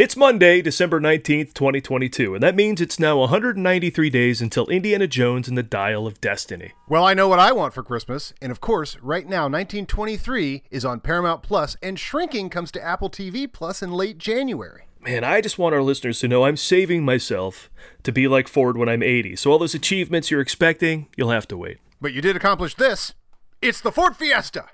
It's Monday, December 19th, 2022, and that means it's now 193 days until Indiana Jones and the Dial of Destiny. Well, I know what I want for Christmas, and of course, right now 1923 is on Paramount Plus, and Shrinking comes to Apple TV Plus in late January. Man, I just want our listeners to know I'm saving myself to be like Ford when I'm 80. So all those achievements you're expecting, you'll have to wait. But you did accomplish this. It's the Ford Fiesta.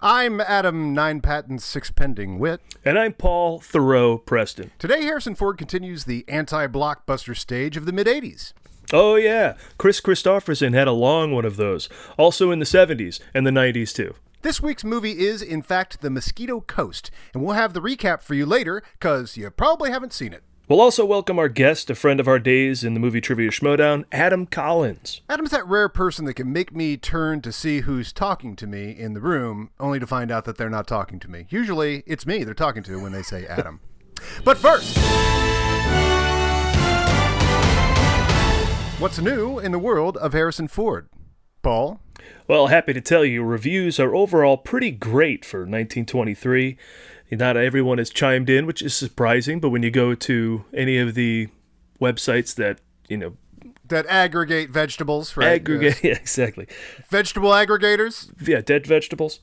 I'm Adam Nine Patents Six Pending Witt. And I'm Paul Theroux Preston. Today, Harrison Ford continues the anti blockbuster stage of the mid 80s. Oh, yeah. Kris Kristofferson had a long one of those, also in the 70s and the 90s, too. This week's movie is, in fact, The Mosquito Coast, and we'll have the recap for you later, because you probably haven't seen it. We'll also welcome our guest, a friend of our days in the movie Trivia Schmoedown, Adam Collins. Adam's that rare person that can make me turn to see who's talking to me in the room, only to find out that they're not talking to me. Usually, it's me they're talking to when they say Adam. but first, what's new in the world of Harrison Ford? Paul? Well, happy to tell you, reviews are overall pretty great for 1923. Not everyone has chimed in, which is surprising, but when you go to any of the websites that, you know, that aggregate vegetables, right? Aggregate, yeah, exactly. Vegetable aggregators? Yeah, dead vegetables.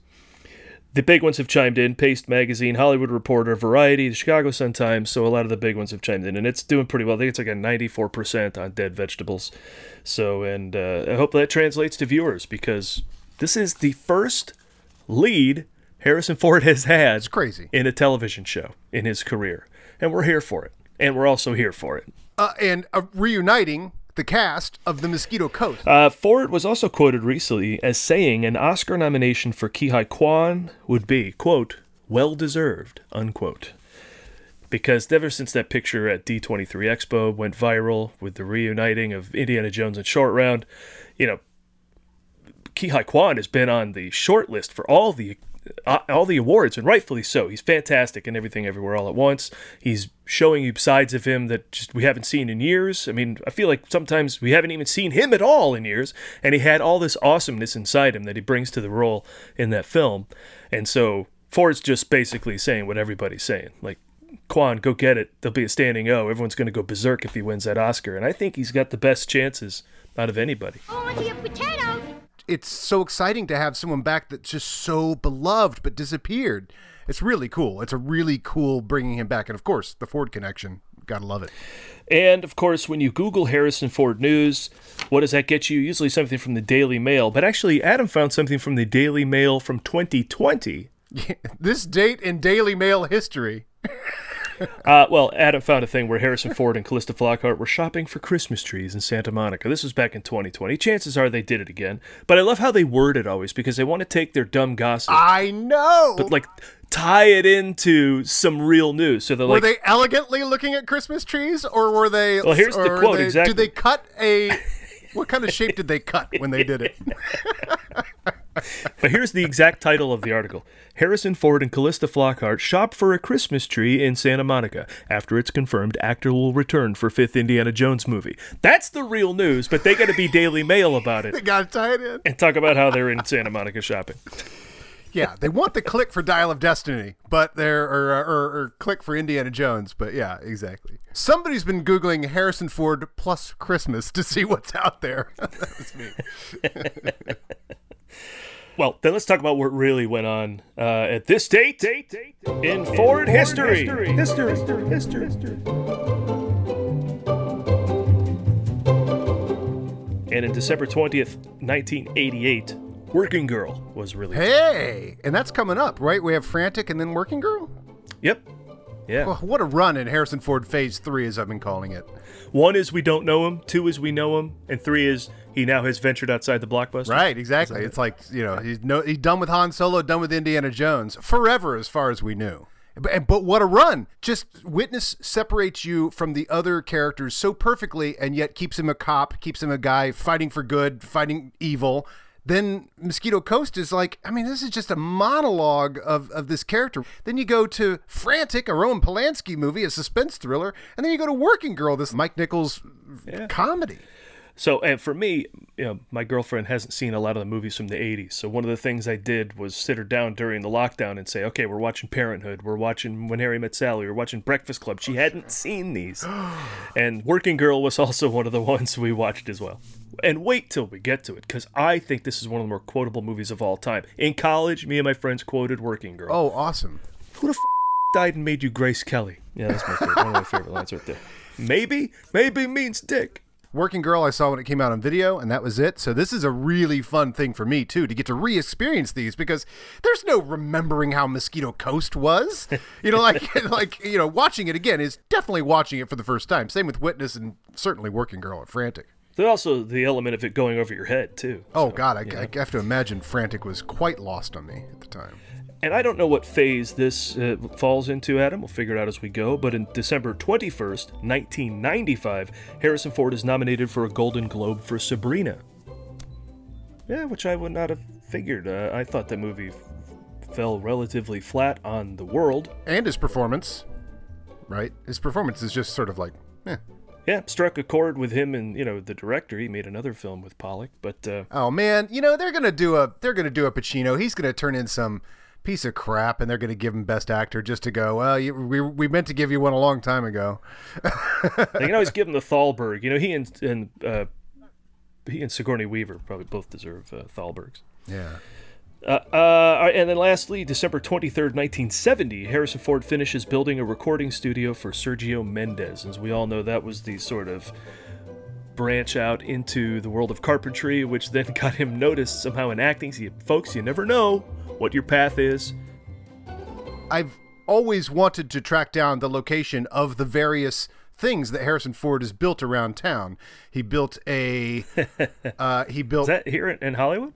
The big ones have chimed in Paste Magazine, Hollywood Reporter, Variety, the Chicago Sun Times. So a lot of the big ones have chimed in, and it's doing pretty well. I think it's like a 94% on dead vegetables. So, and uh, I hope that translates to viewers because this is the first lead Harrison Ford has had it's crazy. in a television show in his career. And we're here for it. And we're also here for it. Uh, and uh, reuniting the cast of The Mosquito Coast. Uh, Ford was also quoted recently as saying an Oscar nomination for Huy Quan would be, quote, well deserved, unquote. Because ever since that picture at D23 Expo went viral with the reuniting of Indiana Jones and Short Round, you know, Huy Quan has been on the short list for all the Uh, all the awards, and rightfully so. He's fantastic in everything, everywhere, all at once. He's showing you sides of him that just we haven't seen in years. I mean, I feel like sometimes we haven't even seen him at all in years, and he had all this awesomeness inside him that he brings to the role in that film. And so Ford's just basically saying what everybody's saying, like. Quan, go get it. There'll be a standing O. Everyone's going to go berserk if he wins that Oscar. And I think he's got the best chances out of anybody. Oh, it's so exciting to have someone back that's just so beloved but disappeared. It's really cool. It's a really cool bringing him back, and of course, the Ford connection. Gotta love it. And of course, when you Google Harrison Ford News, what does that get you? Usually something from the Daily Mail. But actually, Adam found something from the Daily Mail from 2020. Yeah, this date in Daily Mail history. uh, well, Adam found a thing where Harrison Ford and Calista Flockhart were shopping for Christmas trees in Santa Monica. This was back in 2020. Chances are they did it again. But I love how they word it always because they want to take their dumb gossip. I know. But like tie it into some real news. So they're were like, were they elegantly looking at Christmas trees, or were they? Well, here's the quote they, exactly. Did they cut a? What kind of shape did they cut when they did it? but here's the exact title of the article Harrison Ford and Calista Flockhart shop for a Christmas tree in Santa Monica. After it's confirmed, actor will return for fifth Indiana Jones movie. That's the real news, but they got to be Daily Mail about it. they got to tie it in. And talk about how they're in Santa Monica shopping. Yeah, they want the click for Dial of Destiny, but they're or, or, or click for Indiana Jones, but yeah, exactly. Somebody's been googling Harrison Ford plus Christmas to see what's out there. that was me. Well, then let's talk about what really went on uh, at this date, date, date in, in Ford, Ford history. History. History. History. History. history. And in December 20th, 1988, Working Girl was released. Hey, and that's coming up, right? We have Frantic and then Working Girl? Yep. Yeah. Well, what a run in Harrison Ford Phase 3, as I've been calling it. One is we don't know him, two is we know him, and three is he now has ventured outside the blockbuster. Right, exactly. It's like, you know, he's no he's done with Han Solo, done with Indiana Jones. Forever as far as we knew. But, but what a run! Just Witness separates you from the other characters so perfectly, and yet keeps him a cop, keeps him a guy fighting for good, fighting evil. Then Mosquito Coast is like, I mean, this is just a monologue of, of this character. Then you go to Frantic, a Roman Polanski movie, a suspense thriller, and then you go to Working Girl, this Mike Nichols Yeah. comedy. So, and for me, you know, my girlfriend hasn't seen a lot of the movies from the 80s. So, one of the things I did was sit her down during the lockdown and say, okay, we're watching Parenthood. We're watching When Harry Met Sally. We're watching Breakfast Club. She oh, hadn't seen these. and Working Girl was also one of the ones we watched as well. And wait till we get to it, because I think this is one of the more quotable movies of all time. In college, me and my friends quoted Working Girl. Oh, awesome. Who the f- died and made you Grace Kelly? Yeah, that's my favorite. one of my favorite lines right there. Maybe, maybe means dick. Working Girl, I saw when it came out on video, and that was it. So this is a really fun thing for me too to get to re-experience these because there's no remembering how Mosquito Coast was. You know, like like you know, watching it again is definitely watching it for the first time. Same with Witness and certainly Working Girl and Frantic. There's also the element of it going over your head too. Oh God, I, I have to imagine Frantic was quite lost on me at the time. And I don't know what phase this uh, falls into, Adam. We'll figure it out as we go. But in December 21st, 1995, Harrison Ford is nominated for a Golden Globe for Sabrina. Yeah, which I would not have figured. Uh, I thought that movie f- fell relatively flat on the world. And his performance, right? His performance is just sort of like, eh. Yeah, struck a chord with him and you know the director. He made another film with Pollock, but uh, Oh man, you know they're gonna do a they're gonna do a Pacino. He's gonna turn in some piece of crap, and they're gonna give him Best Actor just to go. Well, you, we we meant to give you one a long time ago. they can always give him the Thalberg. You know, he and and uh, he and Sigourney Weaver probably both deserve uh, Thalbergs. Yeah. Uh, uh, and then lastly, December 23rd, 1970, Harrison Ford finishes building a recording studio for Sergio Mendes. As we all know, that was the sort of branch out into the world of carpentry, which then got him noticed somehow in acting. See, folks, you never know what your path is. I've always wanted to track down the location of the various things that Harrison Ford has built around town. He built a uh, he built Is that here in, Hollywood?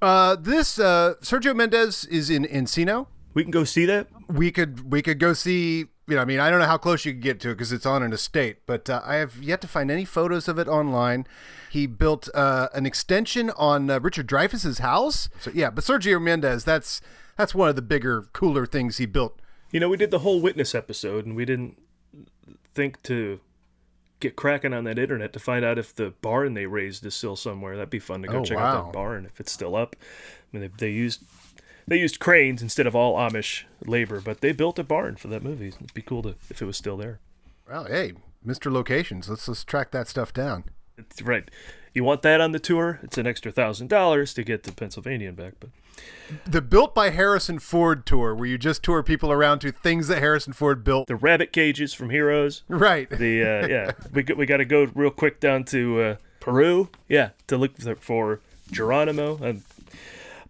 uh, this uh, Sergio Mendes is in Encino. We can go see that. we could we could go see you know i mean i don't know how close you can get to it because it's on an estate but uh, i have yet to find any photos of it online he built uh, an extension on uh, richard dreyfuss's house so yeah but sergio mendes that's that's one of the bigger cooler things he built You know, we did the whole witness episode, and we didn't think to get cracking on that internet to find out if the barn they raised is still somewhere. That'd be fun to go Oh, check out that barn if it's still up. I mean, they, they used they used cranes instead of all Amish labor, but they built a barn for that movie. It'd be cool to if it was still there. well hey mr locations let's let's track that stuff down It's right. You want that on the tour? It's an extra thousand dollars to get the Pennsylvania back, but the built by harrison ford tour where you just tour people around to things that harrison ford built the rabbit cages from Heroes. right the uh, yeah we got, we got to go real quick down to uh, Peru yeah to look for, for Geronimo and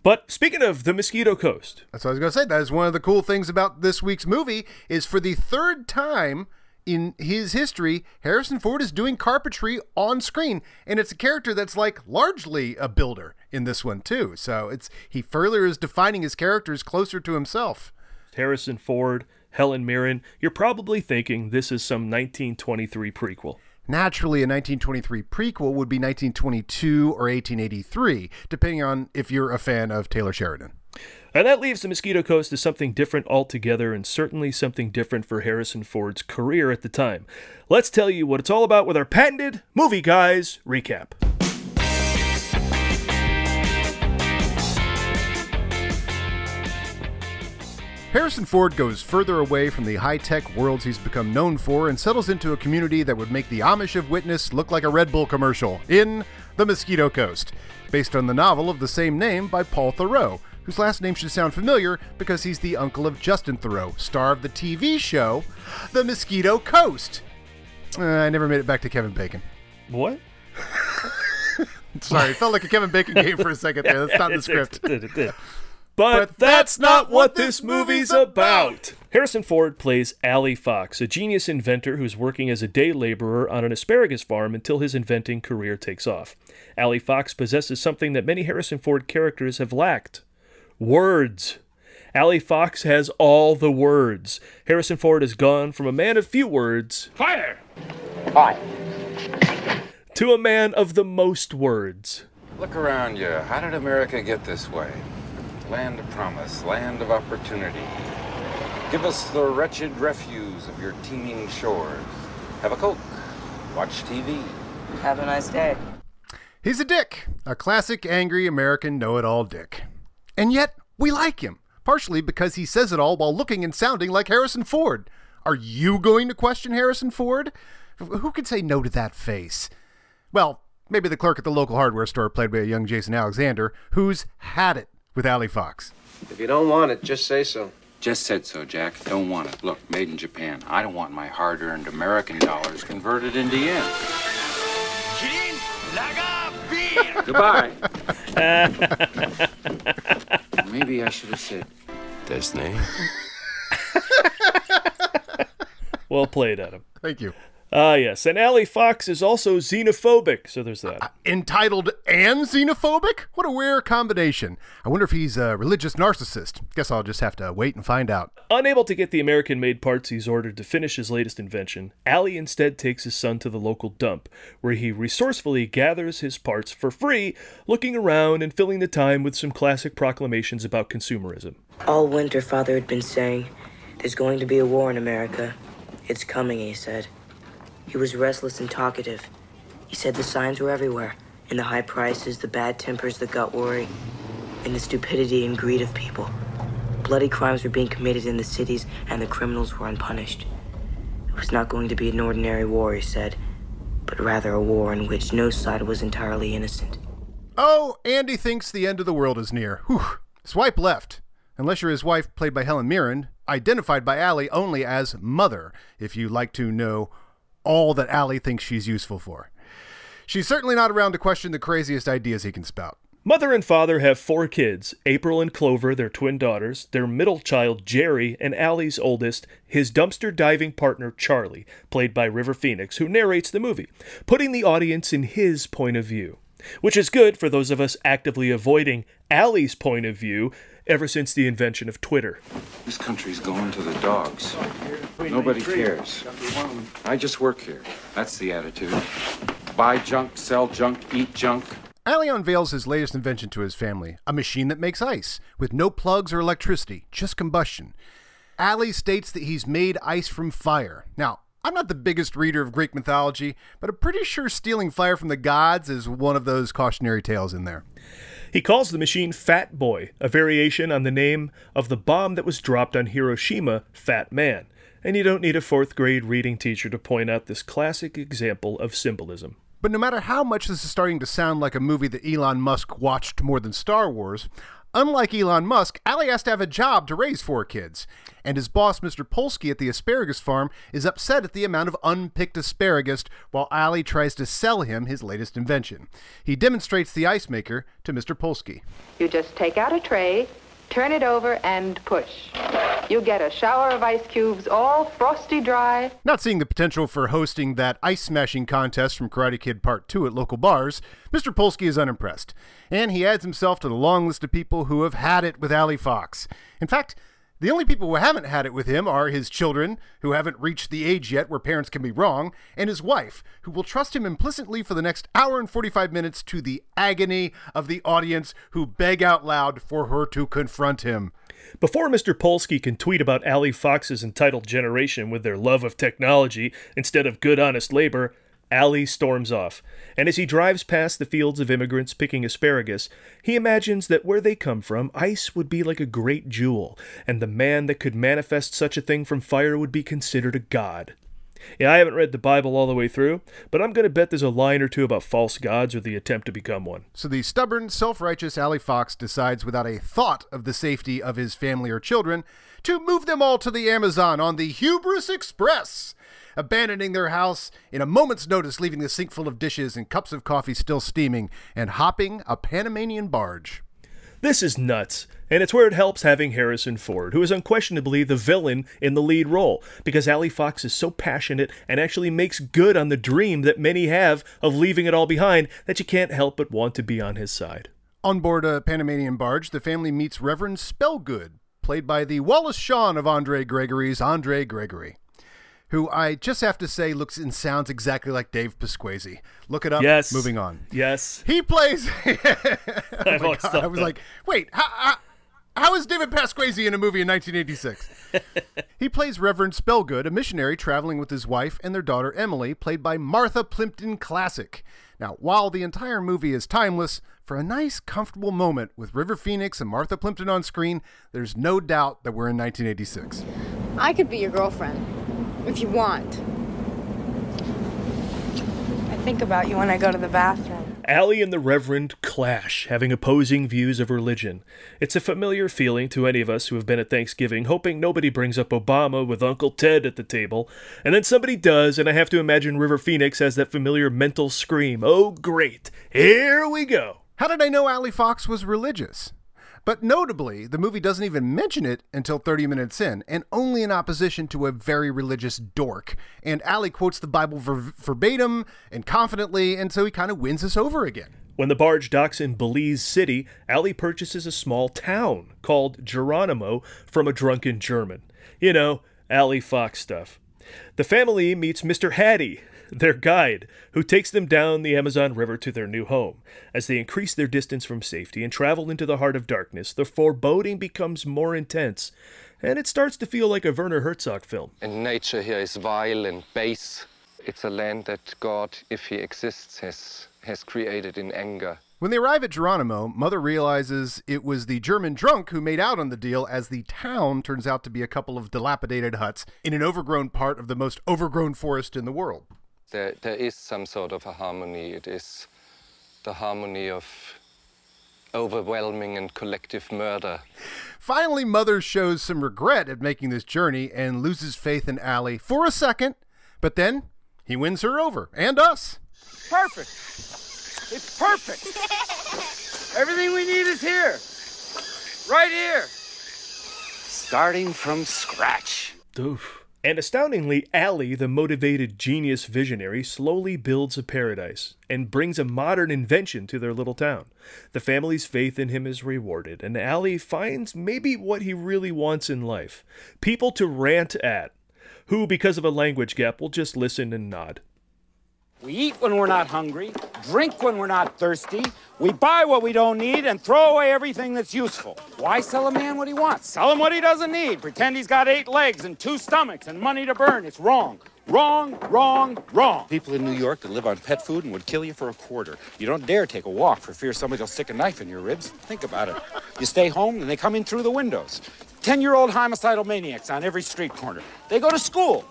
but speaking of the Mosquito Coast That's what I was going to say. That is one of the cool things about this week's movie is for the third time in his history, Harrison Ford is doing carpentry on screen, and it's a character that's like largely a builder in this one too. So it's he further is defining his characters closer to himself. Harrison Ford Helen Mirren you're probably thinking this is some 1923 prequel Naturally, a 1923 prequel would be 1922 or 1883, depending on if you're a fan of Taylor Sheridan. and that leaves the Mosquito Coast as something different altogether and certainly something different for Harrison Ford's career at the time let's tell you what it's all about with our patented movie guys recap Harrison Ford goes further away from the high tech worlds he's become known for and settles into a community that would make the Amish of Witness look like a Red Bull commercial in The Mosquito Coast, based on the novel of the same name by Paul Theroux, whose last name should sound familiar because he's the uncle of Justin Theroux, star of the TV show The Mosquito Coast. Uh, I never made it back to Kevin Bacon. what Sorry, it felt like a Kevin Bacon game for a second there. That's not in the script. it did, it did. But, that's not what this movie's about. Harrison Ford plays Allie Fox, a genius inventor who's working as a day laborer on an asparagus farm until his inventing career takes off. Allie Fox possesses something that many Harrison Ford characters have lacked words. Ali Fox has all the words. Harrison Ford has gone from a man of few words Fire! Hi. to a man of the most words. Look around you. How did America get this way? Land of promise, land of opportunity. Give us the wretched refuse of your teeming shores. Have a Coke. Watch TV. Have a nice day. He's a dick, a classic angry American know it all dick. And yet, we like him, partially because he says it all while looking and sounding like Harrison Ford. Are you going to question Harrison Ford? Who can say no to that face? Well, maybe the clerk at the local hardware store played by a young Jason Alexander, who's had it with Ali Fox. If you don't want it, just say so. Just said so, Jack. Don't want it. Look, made in Japan. I don't want my hard earned American dollars converted into yen. Kirin, laga, beer! Goodbye. Maybe I should have said Disney. Well played, Adam. Thank you. Ah, yes. And Ali Fox is also xenophobic, so there's that. Entitled and xenophobic? What a rare combination. I wonder if he's a religious narcissist. Guess I'll just have to wait and find out. Unable to get the American made parts he's ordered to finish his latest invention, Ali instead takes his son to the local dump, where he resourcefully gathers his parts for free, looking around and filling the time with some classic proclamations about consumerism. All winter, Father had been saying, There's going to be a war in America. It's coming, he said. He was restless and talkative. He said the signs were everywhere in the high prices, the bad tempers, the gut worry, in the stupidity and greed of people. Bloody crimes were being committed in the cities, and the criminals were unpunished. It was not going to be an ordinary war, he said, but rather a war in which no side was entirely innocent. Oh, Andy thinks the end of the world is near. Whew. Swipe left. Unless you're his wife, played by Helen Mirren, identified by Ali only as Mother, if you like to know all that Ali thinks she's useful for. She's certainly not around to question the craziest ideas he can spout. Mother and father have four kids April and Clover, their twin daughters, their middle child, Jerry, and Allie's oldest, his dumpster diving partner, Charlie, played by River Phoenix, who narrates the movie, putting the audience in his point of view. Which is good for those of us actively avoiding Allie's point of view ever since the invention of Twitter. This country's going to the dogs. Nobody cares. I just work here. That's the attitude. Buy junk, sell junk, eat junk. Ali unveils his latest invention to his family a machine that makes ice, with no plugs or electricity, just combustion. Ali states that he's made ice from fire. Now, I'm not the biggest reader of Greek mythology, but I'm pretty sure stealing fire from the gods is one of those cautionary tales in there. He calls the machine Fat Boy, a variation on the name of the bomb that was dropped on Hiroshima, Fat Man. And you don't need a fourth grade reading teacher to point out this classic example of symbolism. But no matter how much this is starting to sound like a movie that Elon Musk watched more than Star Wars, unlike Elon Musk, Ali has to have a job to raise four kids. And his boss, Mr. Polsky at the asparagus farm, is upset at the amount of unpicked asparagus while Ali tries to sell him his latest invention. He demonstrates the ice maker to Mr. Polsky. You just take out a tray, turn it over, and push. You get a shower of ice cubes, all frosty dry. Not seeing the potential for hosting that ice smashing contest from Karate Kid Part 2 at local bars, Mr. Polsky is unimpressed. And he adds himself to the long list of people who have had it with Ali Fox. In fact, the only people who haven't had it with him are his children, who haven't reached the age yet where parents can be wrong, and his wife, who will trust him implicitly for the next hour and 45 minutes to the agony of the audience who beg out loud for her to confront him. Before Mr. Polsky can tweet about Ali Fox's entitled generation with their love of technology instead of good honest labor, Ali storms off, and as he drives past the fields of immigrants picking asparagus, he imagines that where they come from, ice would be like a great jewel, and the man that could manifest such a thing from fire would be considered a god. Yeah, I haven't read the Bible all the way through, but I'm going to bet there's a line or two about false gods or the attempt to become one. So the stubborn, self righteous Ali Fox decides, without a thought of the safety of his family or children, to move them all to the Amazon on the Hubris Express. Abandoning their house in a moment's notice, leaving the sink full of dishes and cups of coffee still steaming, and hopping a Panamanian barge. This is nuts, and it's where it helps having Harrison Ford, who is unquestionably the villain in the lead role, because Ali Fox is so passionate and actually makes good on the dream that many have of leaving it all behind that you can't help but want to be on his side. On board a Panamanian barge, the family meets Reverend Spellgood, played by the Wallace Shawn of Andre Gregory's Andre Gregory, who I just have to say looks and sounds exactly like Dave Pasquesi. Look it up. Yes. Moving on. Yes. He plays. I've oh my God, I was that. like, wait, how, how, how is David Pasquesi in a movie in 1986? he plays Reverend Spellgood, a missionary traveling with his wife and their daughter Emily, played by Martha Plimpton Classic. Now, while the entire movie is timeless, for a nice, comfortable moment with River Phoenix and Martha Plimpton on screen, there's no doubt that we're in 1986. I could be your girlfriend if you want. I think about you when I go to the bathroom. Allie and the Reverend clash, having opposing views of religion. It's a familiar feeling to any of us who have been at Thanksgiving, hoping nobody brings up Obama with Uncle Ted at the table, and then somebody does, and I have to imagine River Phoenix has that familiar mental scream. Oh, great! Here we go! How did I know Ali Fox was religious? But notably, the movie doesn't even mention it until 30 minutes in, and only in opposition to a very religious dork. And Ali quotes the Bible ver- verbatim and confidently, and so he kind of wins us over again. When the barge docks in Belize City, Allie purchases a small town called Geronimo from a drunken German. You know, Allie Fox stuff. The family meets Mr. Haddy, their guide, who takes them down the Amazon River to their new home. As they increase their distance from safety and travel into the heart of darkness, the foreboding becomes more intense, and it starts to feel like a Werner Herzog film. And nature here is vile and base. It's a land that God, if he exists, has, has created in anger. When they arrive at Geronimo, Mother realizes it was the German drunk who made out on the deal, as the town turns out to be a couple of dilapidated huts in an overgrown part of the most overgrown forest in the world. There, there is some sort of a harmony. It is the harmony of overwhelming and collective murder. Finally, Mother shows some regret at making this journey and loses faith in Allie for a second, but then he wins her over and us. Perfect. It's perfect. Everything we need is here. Right here. Starting from scratch. Oof. And astoundingly, Allie, the motivated genius visionary, slowly builds a paradise and brings a modern invention to their little town. The family's faith in him is rewarded, and Allie finds maybe what he really wants in life people to rant at, who, because of a language gap, will just listen and nod. We eat when we're not hungry, drink when we're not thirsty, we buy what we don't need, and throw away everything that's useful. Why sell a man what he wants? Sell him what he doesn't need. Pretend he's got eight legs and two stomachs and money to burn. It's wrong. Wrong, wrong, wrong. People in New York that live on pet food and would kill you for a quarter. You don't dare take a walk for fear somebody will stick a knife in your ribs. Think about it. You stay home and they come in through the windows. 10 year old homicidal maniacs on every street corner. They go to school.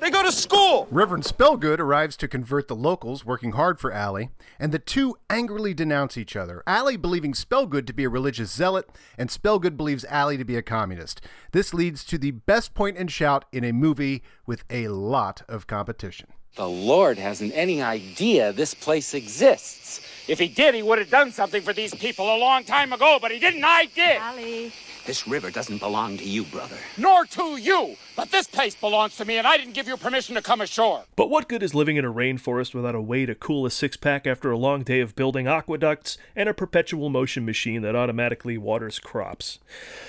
they go to school. Reverend Spellgood arrives to convert the locals, working hard for Allie, and the two angrily denounce each other. Allie believing Spellgood to be a religious zealot, and Spellgood believes Allie to be a communist. This leads to the best point and shout in a movie with a lot of competition. The Lord hasn't any idea this place exists. If he did, he would have done something for these people a long time ago, but he didn't. I did. Allie. This river doesn't belong to you, brother. Nor to you. But this place belongs to me, and I didn't give you permission to come ashore. But what good is living in a rainforest without a way to cool a six pack after a long day of building aqueducts and a perpetual motion machine that automatically waters crops?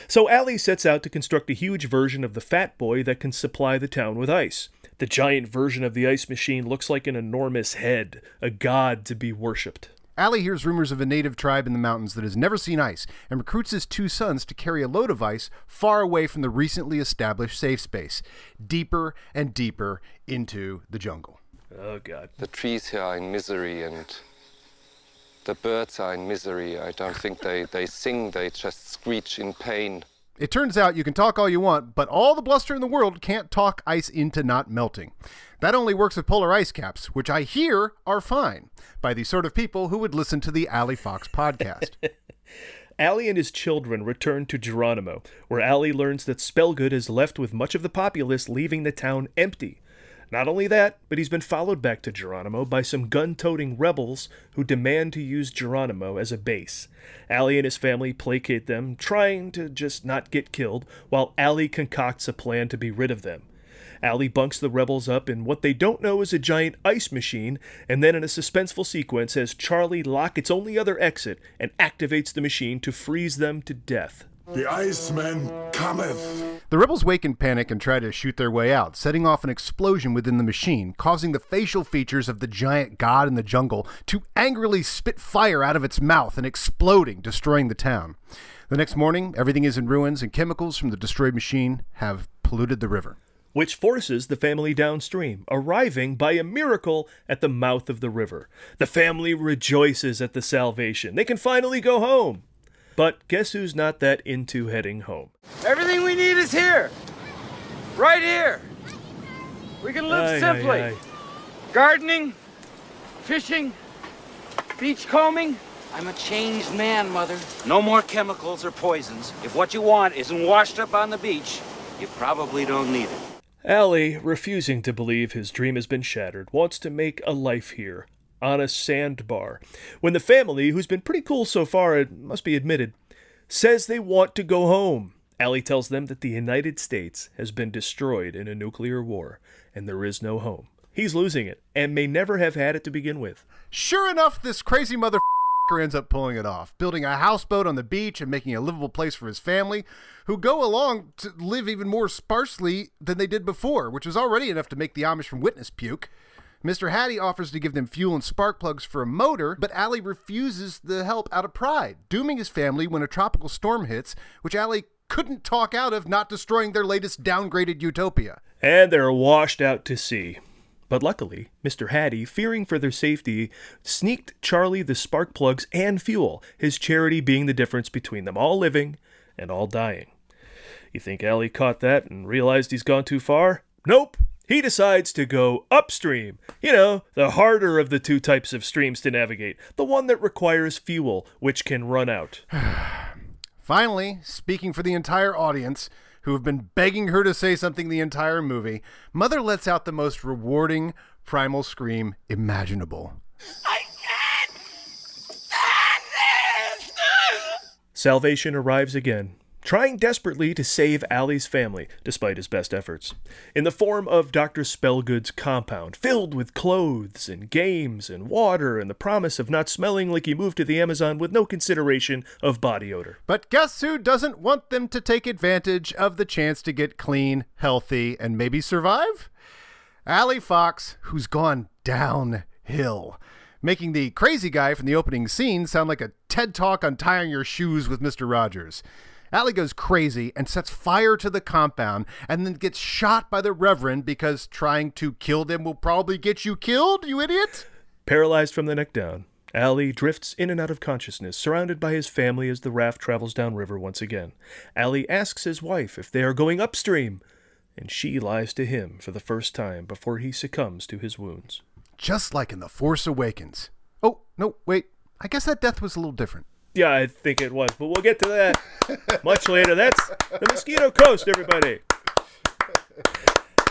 So Allie sets out to construct a huge version of the Fat Boy that can supply the town with ice. The giant version of the ice machine looks like an enormous head, a god to be worshipped. Allie hears rumors of a native tribe in the mountains that has never seen ice and recruits his two sons to carry a load of ice far away from the recently established safe space, deeper and deeper into the jungle. Oh, God. The trees here are in misery and the birds are in misery. I don't think they, they sing, they just screech in pain. It turns out you can talk all you want, but all the bluster in the world can't talk ice into not melting. That only works with polar ice caps, which I hear are fine by the sort of people who would listen to the Allie Fox podcast. Allie and his children return to Geronimo, where Allie learns that Spellgood is left with much of the populace leaving the town empty. Not only that, but he's been followed back to Geronimo by some gun toting rebels who demand to use Geronimo as a base. Allie and his family placate them, trying to just not get killed, while Allie concocts a plan to be rid of them. Allie bunks the rebels up in what they don't know is a giant ice machine, and then in a suspenseful sequence has Charlie lock its only other exit and activates the machine to freeze them to death. The Iceman cometh. The rebels wake in panic and try to shoot their way out, setting off an explosion within the machine, causing the facial features of the giant god in the jungle to angrily spit fire out of its mouth and exploding, destroying the town. The next morning, everything is in ruins, and chemicals from the destroyed machine have polluted the river. which forces the family downstream, arriving by a miracle at the mouth of the river. The family rejoices at the salvation. They can finally go home. But guess who's not that into heading home? Everything we need is here. Right here. We can live Aye, aye, simply. aye. Gardening, fishing, beach combing. I'm a changed man, Mother. No more chemicals or poisons. If what you want isn't washed up on the beach, you probably don't need it. Allie, refusing to believe his dream has been shattered, wants to make a life here, on a sandbar. When the family, who's been pretty cool so far, it must be admitted, says they want to go home, Allie tells them that the United States has been destroyed in a nuclear war, and there is no home. He's losing it, and may never have had it to begin with. Sure enough, this crazy mother ends up pulling it off, building a houseboat on the beach and making a livable place for his family, who go along to live even more sparsely than they did before, which was already enough to make the Amish from Witness puke. Mr. Haddy offers to give them fuel and spark plugs for a motor, but Allie refuses the help out of pride, dooming his family when a tropical storm hits, which Allie couldn't talk out of not destroying their latest downgraded utopia. and they're washed out to sea. But luckily, Mr. Haddy, fearing for their safety, sneaked Charlie the spark plugs and fuel, his charity being the difference between them all living and all dying. You think Allie caught that and realized he's gone too far? Nope. He decides to go upstream. You know, the harder of the two types of streams to navigate, the one that requires fuel, which can run out. Finally, speaking for the entire audience, who have been begging her to say something the entire movie, Mother lets out the most rewarding primal scream imaginable. I can't stand this! Salvation arrives again, trying desperately to save Allie's family, despite his best efforts, in the form of Dr. Spellgood's compound, filled with clothes and games and water and the promise of not smelling like he moved to the Amazon with no consideration of body odor. But guess who doesn't want them to take advantage of the chance to get clean, healthy, and maybe survive? Allie Fox, who's gone downhill, making the crazy guy from the opening scene sound like a TED talk on tying your shoes with Mr. Rogers. Allie goes crazy and sets fire to the compound and then gets shot by the Reverend because trying to kill them will probably get you killed, you idiot! Paralyzed from the neck down, Allie drifts in and out of consciousness, surrounded by his family as the raft travels downriver once again. Allie asks his wife if they are going upstream, and she lies to him for the first time before he succumbs to his wounds. Just like in The Force Awakens. Oh, no, wait. I guess that death was a little different. Yeah, I think it was, but we'll get to that much later. That's the Mosquito Coast, everybody.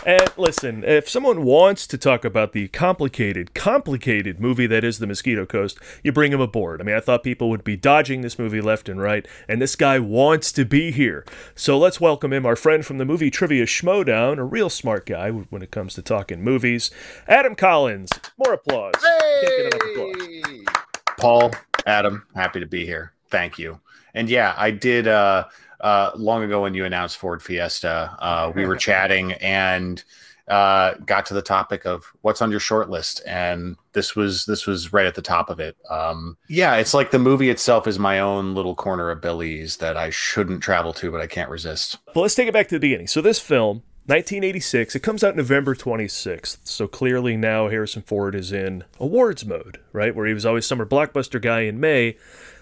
And listen, if someone wants to talk about the complicated, complicated movie that is The Mosquito Coast, you bring him aboard. I mean, I thought people would be dodging this movie left and right, and this guy wants to be here. So let's welcome him, our friend from the movie Trivia Schmoedown, a real smart guy when it comes to talking movies, Adam Collins. More applause. Can't get enough applause. Paul, Adam, happy to be here. Thank you. And yeah, I did uh, uh, long ago when you announced Ford Fiesta. Uh, we were chatting and uh, got to the topic of what's on your short list, and this was this was right at the top of it. Um, yeah, it's like the movie itself is my own little corner of Billy's that I shouldn't travel to, but I can't resist. But let's take it back to the beginning. So this film, 1986, it comes out November 26th. So clearly now Harrison Ford is in awards mode, right? Where he was always summer blockbuster guy in May.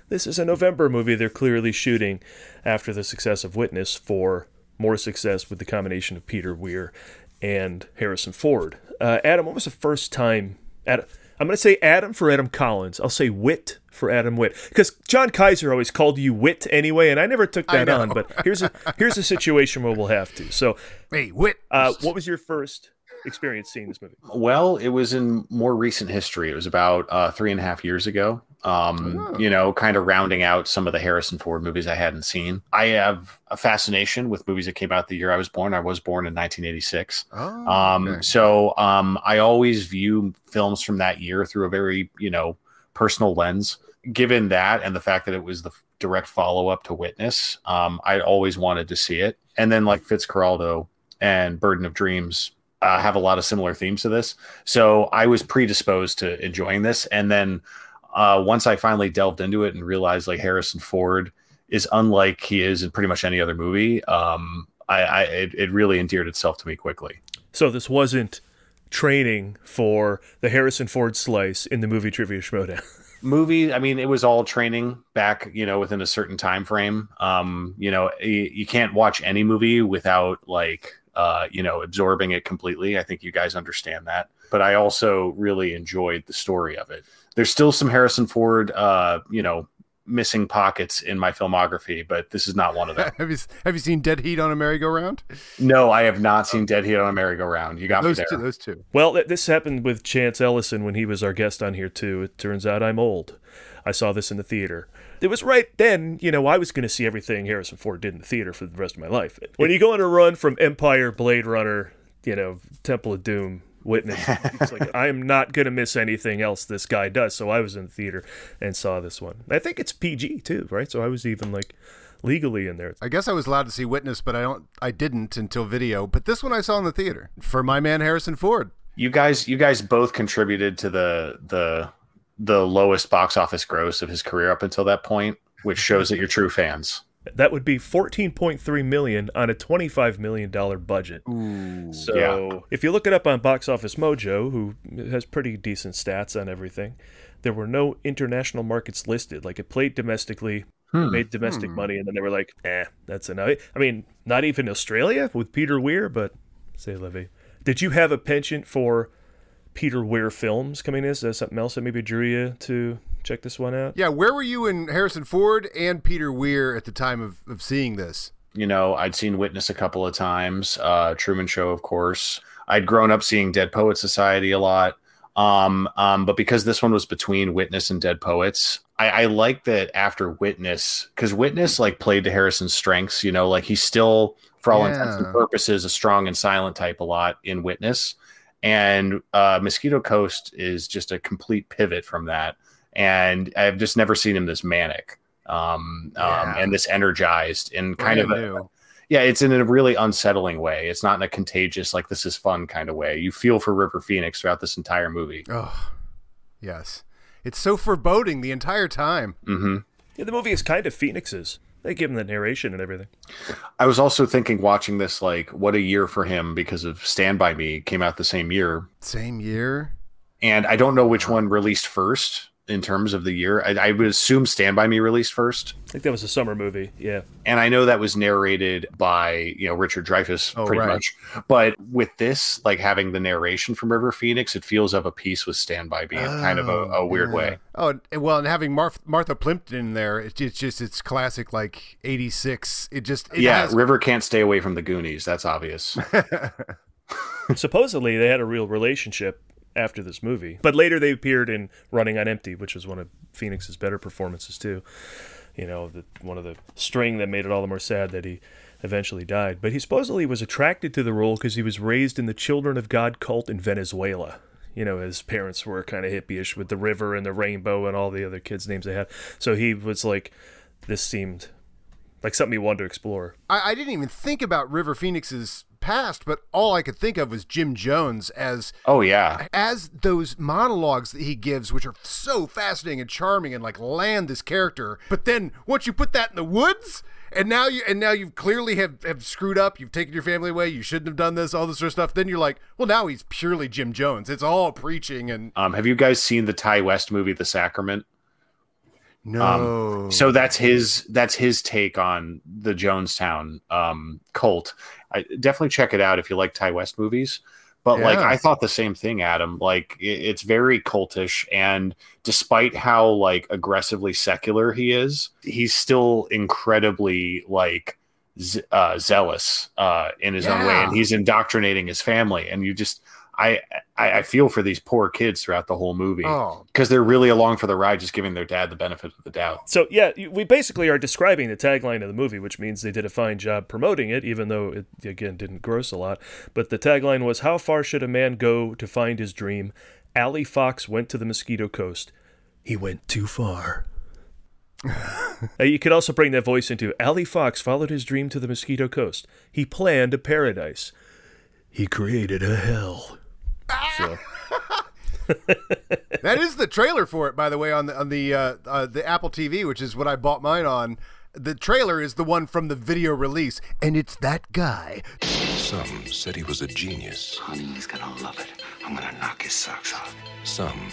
This is a November movie they're clearly shooting after the success of Witness for more success with the combination of Peter Weir and Harrison Ford. Uh, Adam, what was the first time? Adam, I'm going to say Adam for Adam Collins. I'll say Wit for Adam Witt because John Kaiser always called you Wit anyway, and I never took that on. But here's a here's a situation where we'll have to. So, hey, Wit, uh, what was your first experience seeing this movie? Well, it was in more recent history. It was about uh, three and a half years ago. Um, You know, kind of rounding out some of the Harrison Ford movies I hadn't seen. I have a fascination with movies that came out the year I was born. I was born in 1986. Oh, Um, okay. So um, I always view films from that year through a very, you know, personal lens. Given that and the fact that it was the direct follow up to Witness, um, I always wanted to see it. And then like Fitzcarraldo and Burden of Dreams uh, have a lot of similar themes to this, so I was predisposed to enjoying this. And then uh, once I finally delved into it and realized like Harrison Ford is unlike he is in pretty much any other movie, um, I, I it, it really endeared itself to me quickly. So this wasn't training for the Harrison Ford slice in the movie Trivia Schmoedown. movie i mean it was all training back you know within a certain time frame. Um you know you, you can't watch any movie without like uh you know absorbing it completely. I think you guys understand that. But i also really enjoyed the story of it. There's still some harrison ford uh you know missing pockets in my filmography, but this is not one of them. have you have you seen Dead Heat on a Merry-Go-Round? No, I have not seen Dead Heat on a Merry-Go-Round. You got those me there. two. Those two. Well, this happened with Chance Ellison when he was our guest on here too. It turns out I'm old. I saw this in the theater. It was right then, you know, I was going to see everything Harrison Ford did in the theater for the rest of my life. When you go on a run from Empire, Blade Runner, you know, Temple of Doom, witness. It's like I am not gonna miss anything else this guy does. So I was in the theater and saw this one. I think it's PG too, right? So I was even like legally in there. I guess I was allowed to see Witness, but I don't. I didn't until video. But this one I saw in the theater for my man Harrison Ford. You guys, you guys both contributed to the the the lowest box office gross of his career up until that point, which shows that you're true fans. That would be 14.3 million on a 25 million dollar budget. Ooh, so yeah. if you look it up on Box Office Mojo, who has pretty decent stats on everything, there were no international markets listed. Like it played domestically, Hmm. made domestic Hmm. money, and then they were like, "Eh, that's enough." I mean, not even Australia with Peter Weir, but say levy Did you have a penchant for Peter Weir films coming in? Is that something else that maybe drew you to check this one out? Yeah, where were you in Harrison Ford and Peter Weir at the time of, of seeing this? You know, I'd seen Witness a couple of times, uh, Truman Show, of course. I'd grown up seeing Dead Poet Society a lot. Um, um, but because this one was between Witness and Dead Poets, I, I like that after Witness, because Witness like played to Harrison's strengths, you know, like he's still, for all intents and purposes, a strong and silent type a lot in Witness. And uh, Mosquito Coast is just a complete pivot from that. And I've just never seen him this manic um, um, Yeah. and this energized and kind Brand of a, new. yeah, it's in a really unsettling way. It's not in a contagious, like this is fun kind of way. You feel for River Phoenix throughout this entire movie. Oh, yes. It's so foreboding the entire time. hmm Yeah, the movie is kind of Phoenix's. They give him the narration and everything. I was also thinking, watching this, like, what a year for him because of Stand By Me came out the same year. Same year. And I don't know which one released first in terms of the year. I, I would assume Stand By Me released first. I think that was a summer movie. Yeah. And I know that was narrated by, you know, Richard Dreyfuss Oh, pretty right. much. But with this, like having the narration from River Phoenix, it feels of a piece with Stand By Me in kind of a, a oh, weird yeah. way. Oh, and- well, and having Marth- Martha Plimpton in there, it's just, it's just it's classic like '86. It just it yeah, has- River can't stay away from the Goonies. That's obvious. Supposedly, they had a real relationship after this movie, but later they appeared in Running on Empty, which was one of Phoenix's better performances too. You know, the, one of the string that made it all the more sad that he eventually died. But he supposedly was attracted to the role because he was raised in the Children of God cult in Venezuela. You know, his parents were kind of hippie-ish with the river and the rainbow and all the other kids' names they had. So he was like, this seemed like something he wanted to explore. I, I didn't even think about River Phoenix's past, but all I could think of was Jim Jones as oh yeah, as those monologues that he gives, which are so fascinating and charming, and like land this character. But then once you put that in the woods, and now you and now you clearly have, have screwed up. You've taken your family away. You shouldn't have done this. All this sort of stuff. Then you're like, well, now he's purely Jim Jones. It's all preaching and Um, have you guys seen the Ti West movie, The Sacrament? no. Um, so that's his that's his take on the Jonestown um, cult. I definitely check it out if you like Ti West movies. But like I thought the same thing, Adam. Like it, it's very cultish, and despite how like aggressively secular he is, he's still incredibly like z- uh, zealous uh, in his own way, and he's indoctrinating his family. And you just, I, I, I feel for these poor kids throughout the whole movie Oh. because they're really along for the ride, just giving their dad the benefit of the doubt. So yeah, we basically are describing the tagline of the movie, which means they did a fine job promoting it, even though it again didn't gross a lot. But the tagline was, "How far should a man go to find his dream?" Allie Fox went to the Mosquito Coast He went too far. Uh, you could also bring that voice into Ali Fox followed his dream to the Mosquito Coast. He planned a paradise. He created a hell. So, that is the trailer for it, by the way, on the on the uh, uh, the Apple TV, which is what I bought mine on. The trailer is the one from the video release, and it's that guy. Some said he was a genius. Honey, he's gonna love it. I'm gonna knock his socks off. Some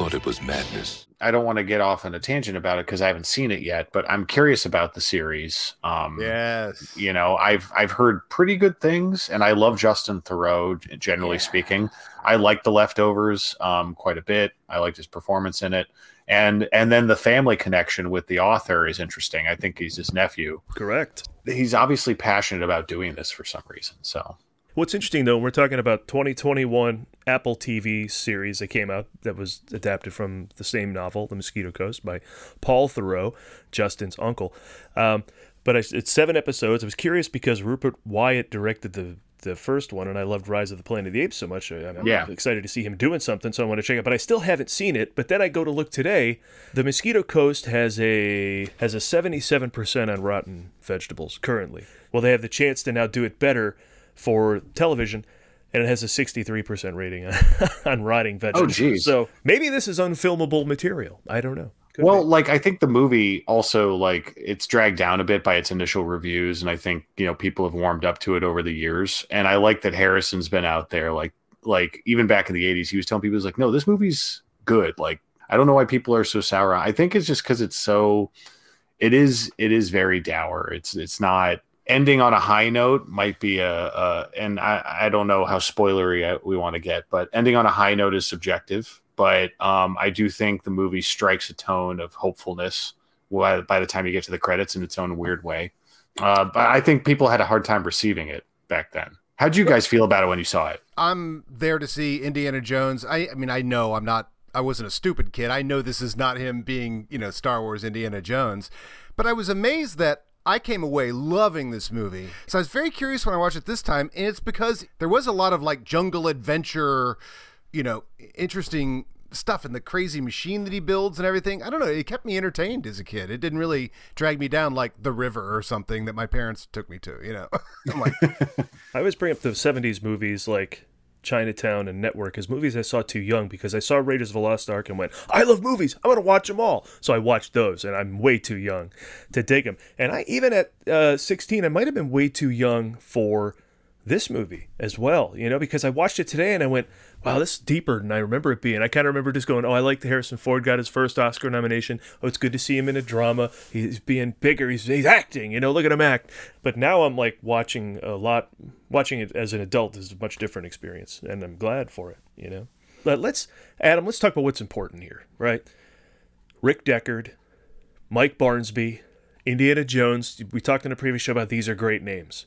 thought it was madness. I don't want to get off on a tangent about it because I haven't seen it yet, but I'm curious about the series. Um, yes, you know, I've I've heard pretty good things, and I love Justin Theroux. Generally yeah. speaking, I like The Leftovers um, quite a bit. I liked his performance in it, and and then the family connection with the author is interesting. I think he's his nephew. Correct. He's obviously passionate about doing this for some reason. So What's interesting though, we're talking about 2021 Apple TV series that came out that was adapted from the same novel, The Mosquito Coast, by Paul Theroux, Justin's uncle. Um, but I, it's seven episodes. I was curious because Rupert Wyatt directed the the first one, and I loved Rise of the Planet of the Apes so much. I'm yeah. excited to see him doing something, so I want to check it. But I still haven't seen it. But then I go to look today. The Mosquito Coast has a has a 77 percent on Rotten Vegetables currently. Well, they have the chance to now do it better for television, and it has a 63% rating on, on Rotting Vegetables. Oh, geez. So maybe this is unfilmable material. I don't know. Could well, be. like I think the movie also like it's dragged down a bit by its initial reviews, and I think you know people have warmed up to it over the years. And I like that Harrison's been out there, like like even back in the '80s, he was telling people, "He's like, no, this movie's good." Like I don't know why people are so sour. I think it's just because it's so. It is. It is very dour. It's. It's not ending on a high note might be a, a and I, I don't know how spoilery we want to get, but ending on a high note is subjective. But um, I do think the movie strikes a tone of hopefulness by the time you get to the credits in its own weird way. Uh, but I think people had a hard time receiving it back then. How'd you guys feel about it when you saw it? I'm there to see Indiana Jones. I, I mean, I know I'm not. I wasn't a stupid kid. I know this is not him being, you know, Star Wars Indiana Jones. But I was amazed that I came away loving this movie. So I was very curious when I watched it this time, and it's because there was a lot of like jungle adventure, you know, interesting stuff in the crazy machine that he builds and everything. I don't know. It kept me entertained as a kid. It didn't really drag me down like The River or something that my parents took me to, you know. I'm like I always bring up the 70s movies like Chinatown and Network as movies I saw too young because I saw Raiders of the Lost Ark and went, I love movies. I want to watch them all. So I watched those and I'm way too young to dig them. And I even at uh, 16, I might have been way too young for this movie as well, you know, because I watched it today and I went, wow, this is deeper than I remember it being. I kind of remember just going, oh, I like the Harrison Ford got his first Oscar nomination. Oh, it's good to see him in a drama. He's being bigger. He's, he's acting, you know, look at him act. But now I'm like watching a lot, watching it as an adult is a much different experience. And I'm glad for it, you know. But let's, Adam, let's talk about what's important here, right? Rick Deckard, Mike Barnsby, Indiana Jones. We talked in a previous show about these are great names.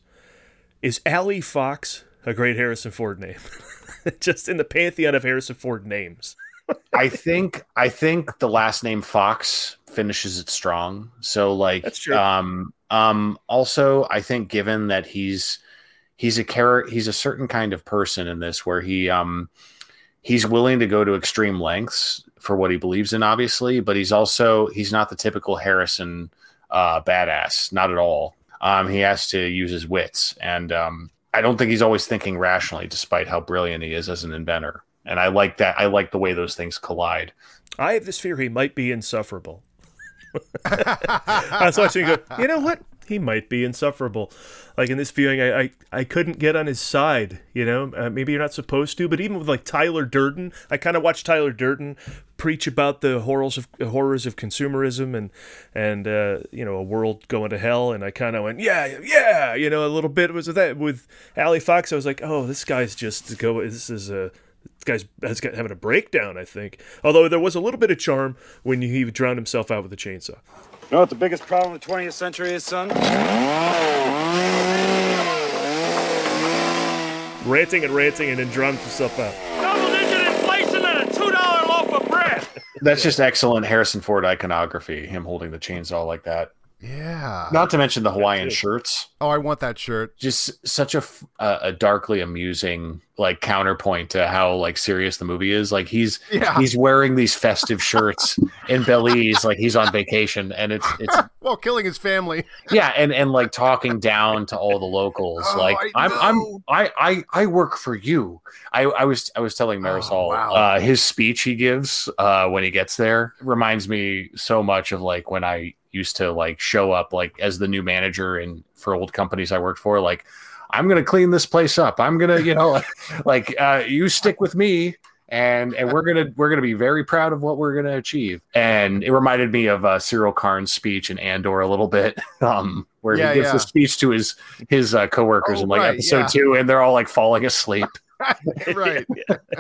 Is Allie Fox a great Harrison Ford name? Just in the pantheon of Harrison Ford names. I think I think the last name Fox finishes it strong. So like That's true. um um also I think given that he's he's a character he's a certain kind of person in this where he um he's willing to go to extreme lengths for what he believes in obviously, but he's also he's not the typical Harrison uh badass, not at all. Um, he has to use his wits, and um, I don't think he's always thinking rationally, despite how brilliant he is as an inventor. And I like that. I like the way those things collide. I have this fear he might be insufferable. I was watching. Go, you know what? he might be insufferable. Like in this viewing, I I, I couldn't get on his side. You know, uh, maybe you're not supposed to, but even with like Tyler Durden, I kind of watched Tyler Durden preach about the horrors of horrors of consumerism and and uh, you know a world going to hell, and I kind of went yeah yeah you know a little bit was with that with Allie Fox. I was like, oh, this guy's just go. This is a this guy's has got having a breakdown. I think, although there was a little bit of charm when he drowned himself out with a chainsaw. You know what the biggest problem of the 20th century is, son? Ranting and ranting and then drums himself out. Double-digit inflation and a $2 loaf of That's just excellent Harrison Ford iconography, him holding the chainsaw like that. Yeah. Not to mention the Hawaiian shirts. Oh, I want that shirt. Just such a, a darkly amusing like counterpoint to how like serious the movie is. Like he's Yeah. he's wearing these festive shirts in Belize, like he's on vacation, and it's it's While killing his family. yeah, and and like talking down to all the locals. Oh, like I I'm I'm I I I work for you. I I was I was telling Marisol wow. uh, his speech he gives uh, when he gets there reminds me so much of like when I used to like show up like as the new manager and for old companies I worked for like. I'm gonna clean this place up. I'm gonna, you know, like uh, you stick with me, and and we're gonna we're gonna be very proud of what we're gonna achieve. And it reminded me of uh, Syril Karn's speech in Andor a little bit, um, where Yeah, he gives yeah. a speech to his his uh, coworkers Oh, in like right, episode yeah. two, and they're all like falling asleep. right.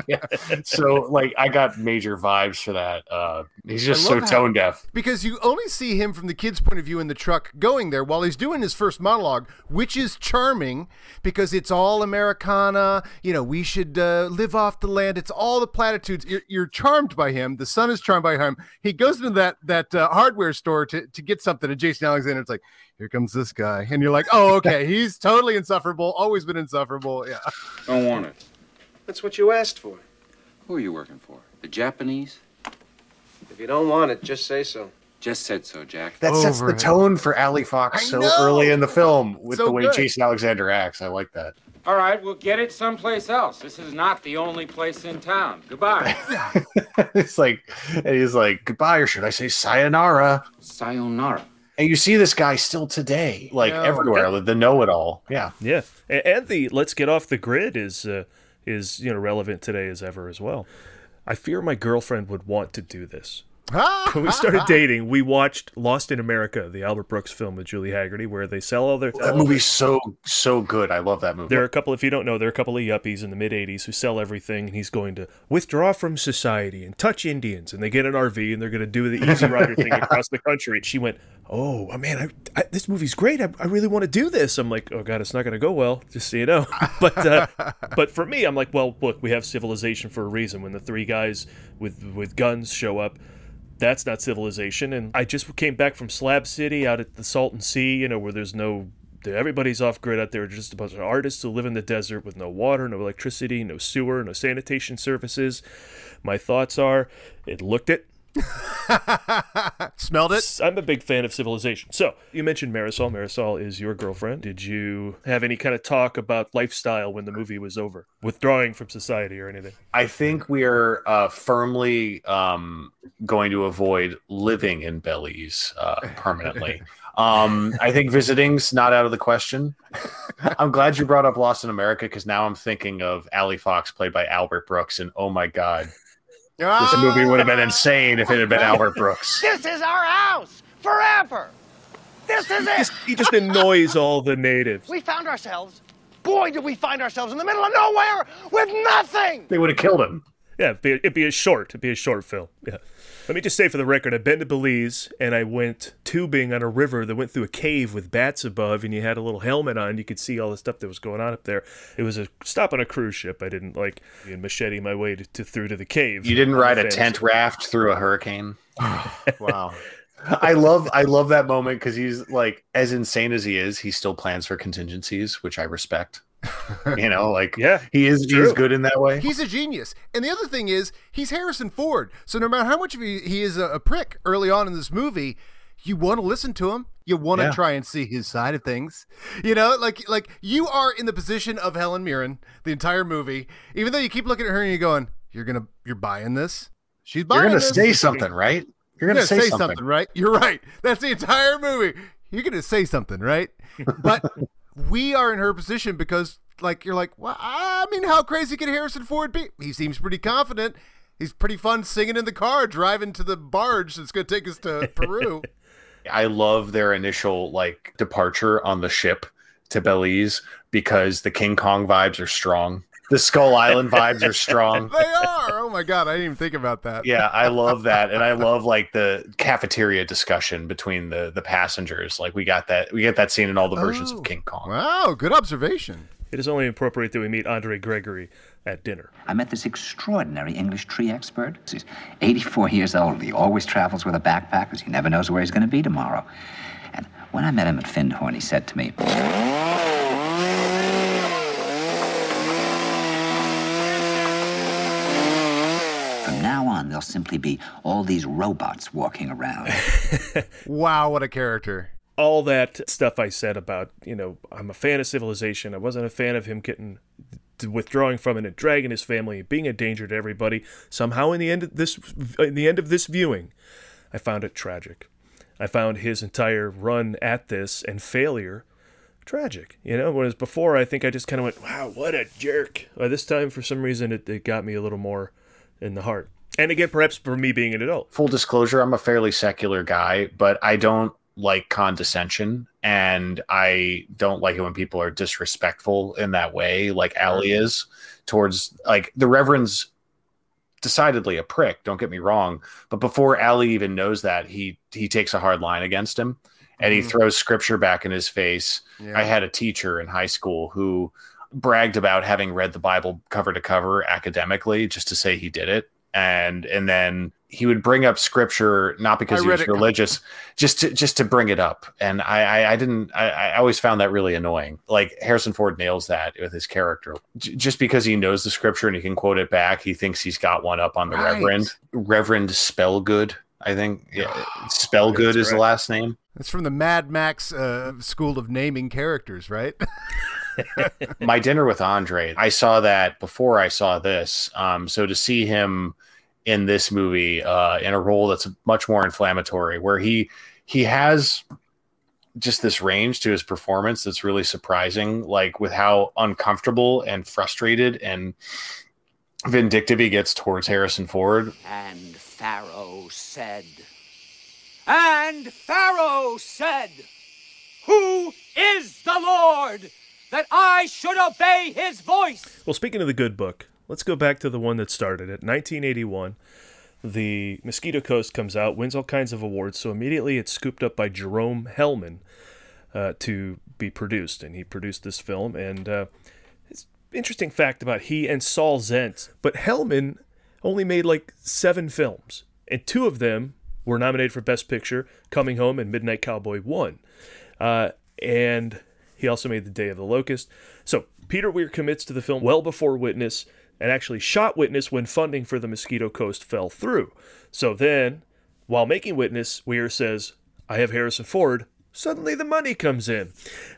yeah. So like I got major vibes for that. Uh, he's just so tone deaf. Because you only see him from the kid's point of view in the truck going there while he's doing his first monologue, which is charming because it's all Americana. You know, we should uh, live off the land. It's all the platitudes. You're, you're charmed by him. The son is charmed by him. He goes into that that uh, hardware store to, to get something, and Jason Alexander it's like, "Here comes this guy," and you're like, "Oh, okay, he's totally insufferable. Always been insufferable." Yeah. Don't want it. That's what you asked for. Who are you working for? The Japanese? If you don't want it, just say so. Just said so, Jack. That sets the Overhead. tone for Allie Fox I so know! early in the film with So the way good. Jason Alexander acts. I like that. All right, we'll get it someplace else. This is not the only place in town. Goodbye. it's like, and he's like, goodbye, or should I say sayonara? Sayonara. And you see this guy still today, like No. everywhere, the- the know it all. Yeah. Yeah, A- and the "Let's get off the grid" is uh, is you know relevant today as ever as well. I fear my girlfriend would want to do this. When we started dating, we watched Lost in America, the Albert Brooks film with Julie Hagerty, where they sell all their. That movie's so, so good. I love that movie. There are a couple, if you don't know, there are a couple of yuppies in the mid 80s who sell everything, and he's going to withdraw from society and touch Indians. And they get an RV and they're going to do the Easy Rider thing across the country. And she went, Oh, oh, man, I, I, this movie's great. I, I really want to do this. I'm like, Oh, God, it's not going to go well, just so you know. But, uh, but for me, I'm like, Well, look, we have civilization for a reason. When the three guys with, with guns show up, that's not civilization. And I just came back from Slab City out at the Salton Sea, you know, where there's no, everybody's off grid out there. Just a bunch of artists who live in the desert with no water, no electricity, no sewer, no sanitation services. My thoughts are, it looked it. Smelled it. I'm a big fan of Civilization. So you mentioned Marisol. Marisol is your girlfriend. Did you have any kind of talk about lifestyle when the movie was over, withdrawing from society or anything? I think we are uh, firmly um, going to avoid living in Belize uh, permanently. um, I think visiting's not out of the question. I'm glad you brought up Lost in America because now I'm thinking of Allie Fox played by Albert Brooks, and oh my god, this oh, movie would have been insane if it had been Albert Brooks. This is our house forever. This is it. He just annoys all the natives. We found ourselves. Boy, did we find ourselves in the middle of nowhere with nothing. They would have killed him. Yeah, it'd be, it'd be a short. It'd be a short film. Yeah. Let me just say for the record, I've been to Belize and I went tubing on a river that went through a cave with bats above, and you had a little helmet on. You could see all the stuff that was going on up there. It was a stop on a cruise ship. I didn't like machete my way to, to through to the cave. You didn't ride a tent raft through a hurricane. wow. I love I love that moment because he's like as insane as he is, he still plans for contingencies, which I respect. you know, like yeah, he is it's he is good in that way. He's a genius. And the other thing is, he's Harrison Ford. So no matter how much of he, he is a, a prick early on in this movie, you want to listen to him. You want to Yeah. try and see his side of things. You know, like like you are in the position of Helen Mirren the entire movie. Even though you keep looking at her and you're going, "You're gonna, you're buying this. She's buying You're gonna this. say something, right? You're gonna, say, something. right? You're right. That's the entire movie. You're gonna say something, right? But we are in her position because, like, you're like, well, I mean, how crazy can Harrison Ford be? He seems pretty confident. He's pretty fun singing in the car, driving to the barge that's gonna take us to Peru. I love their initial like departure on the ship to Belize because the King Kong vibes are strong. The Skull Island vibes are strong. they are. Oh my god, I didn't even think about that. Yeah, I love that, and I love like the cafeteria discussion between the the passengers. Like we got that, we get that scene in all the versions Oh. of King Kong. Wow, good observation. It is only appropriate that we meet Andre Gregory at dinner. I met this extraordinary English tree expert. He's 84 years old. He always travels with a backpack because he never knows where he's going to be tomorrow. And when I met him at Findhorn, he said to me, there'll simply be all these robots walking around. wow, what a character. All that stuff I said about, you know, I'm a fan of Civilization. I wasn't a fan of him getting withdrawing from it and dragging his family, being a danger to everybody. Somehow, in the end of this, in the end of this viewing, I found it tragic. I found his entire run at this and failure tragic. You know, whereas before I think I just kind of went, "Wow, what a jerk." Well, this time, for some reason, it, it got me a little more in the heart. And again, perhaps for me being an adult. Full disclosure: I'm a fairly secular guy, but I don't like condescension, and I don't like it when people are disrespectful in that way, like Allie is towards like the Reverend's decidedly a prick don't get me wrong but before allie even knows that he he takes a hard line against him and he Mm-hmm. mm. throws scripture back in his face. Yeah. I had a teacher in high school who bragged about having read the Bible cover to cover academically just to say he did it. And and then he would bring up scripture not because I he was it- religious, just to just to bring it up. And I I, I didn't I, I always found that really annoying. Like Harrison Ford nails that with his character. J- just because he knows the scripture and he can quote it back, he thinks he's got one up on the Right. Reverend. Reverend Spellgood, I think. Yeah, Spellgood That's is the last name. It's from the Mad Max uh, school of naming characters, right? my dinner with Andre, I saw that before I saw this. Um, so to see him in this movie uh, in a role that's much more inflammatory, where he he has just this range to his performance that's really surprising, like with how uncomfortable and frustrated and vindictive he gets towards Harrison Ford. And Pharaoh said, And Pharaoh said, Who is the Lord that I should obey his voice? Well, speaking of the good book, let's go back to the one that started it. 1981, The Mosquito Coast comes out, wins all kinds of awards, so immediately it's scooped up by Jerome Hellman uh, to be produced, and he produced this film. And uh, it's interesting fact about he and Saul Zaentz, but Hellman only made like seven films, and two of them were nominated for Best Picture, Coming Home and Midnight Cowboy won. Uh, and he also made The Day of the Locust. So Peter Weir commits to the film well before Witness and actually shot Witness when funding for the Mosquito Coast fell through. So then, while making Witness, Weir says, I have Harrison Ford. Suddenly the money comes in.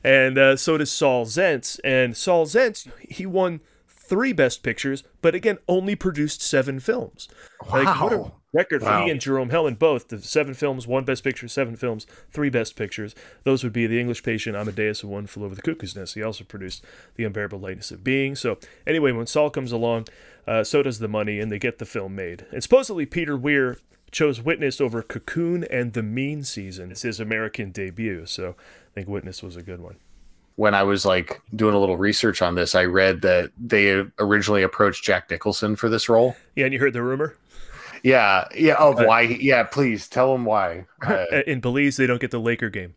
And uh, so does Saul Zaentz. And Saul Zaentz, he won three Best Pictures, but again, only produced seven films. Like, what a Wow. Record for Wow. he and Jerome Hellman both. The seven films, one Best Picture, seven films, three Best Pictures. Those would be The English Patient, Amadeus, and One Flew Over the Cuckoo's Nest. He also produced The Unbearable Lightness of Being. So anyway, when Saul comes along, uh, so does the money, and they get the film made. And supposedly Peter Weir chose Witness over Cocoon and The Mean Season. It's his American debut, so I think Witness was a good one. When I was like doing a little research on this, I read that they originally approached Jack Nicholson for this role. Yeah, and you heard the rumor? Yeah, yeah. Of why? he- Yeah, please tell him why. Uh, in Belize they don't get the Laker game.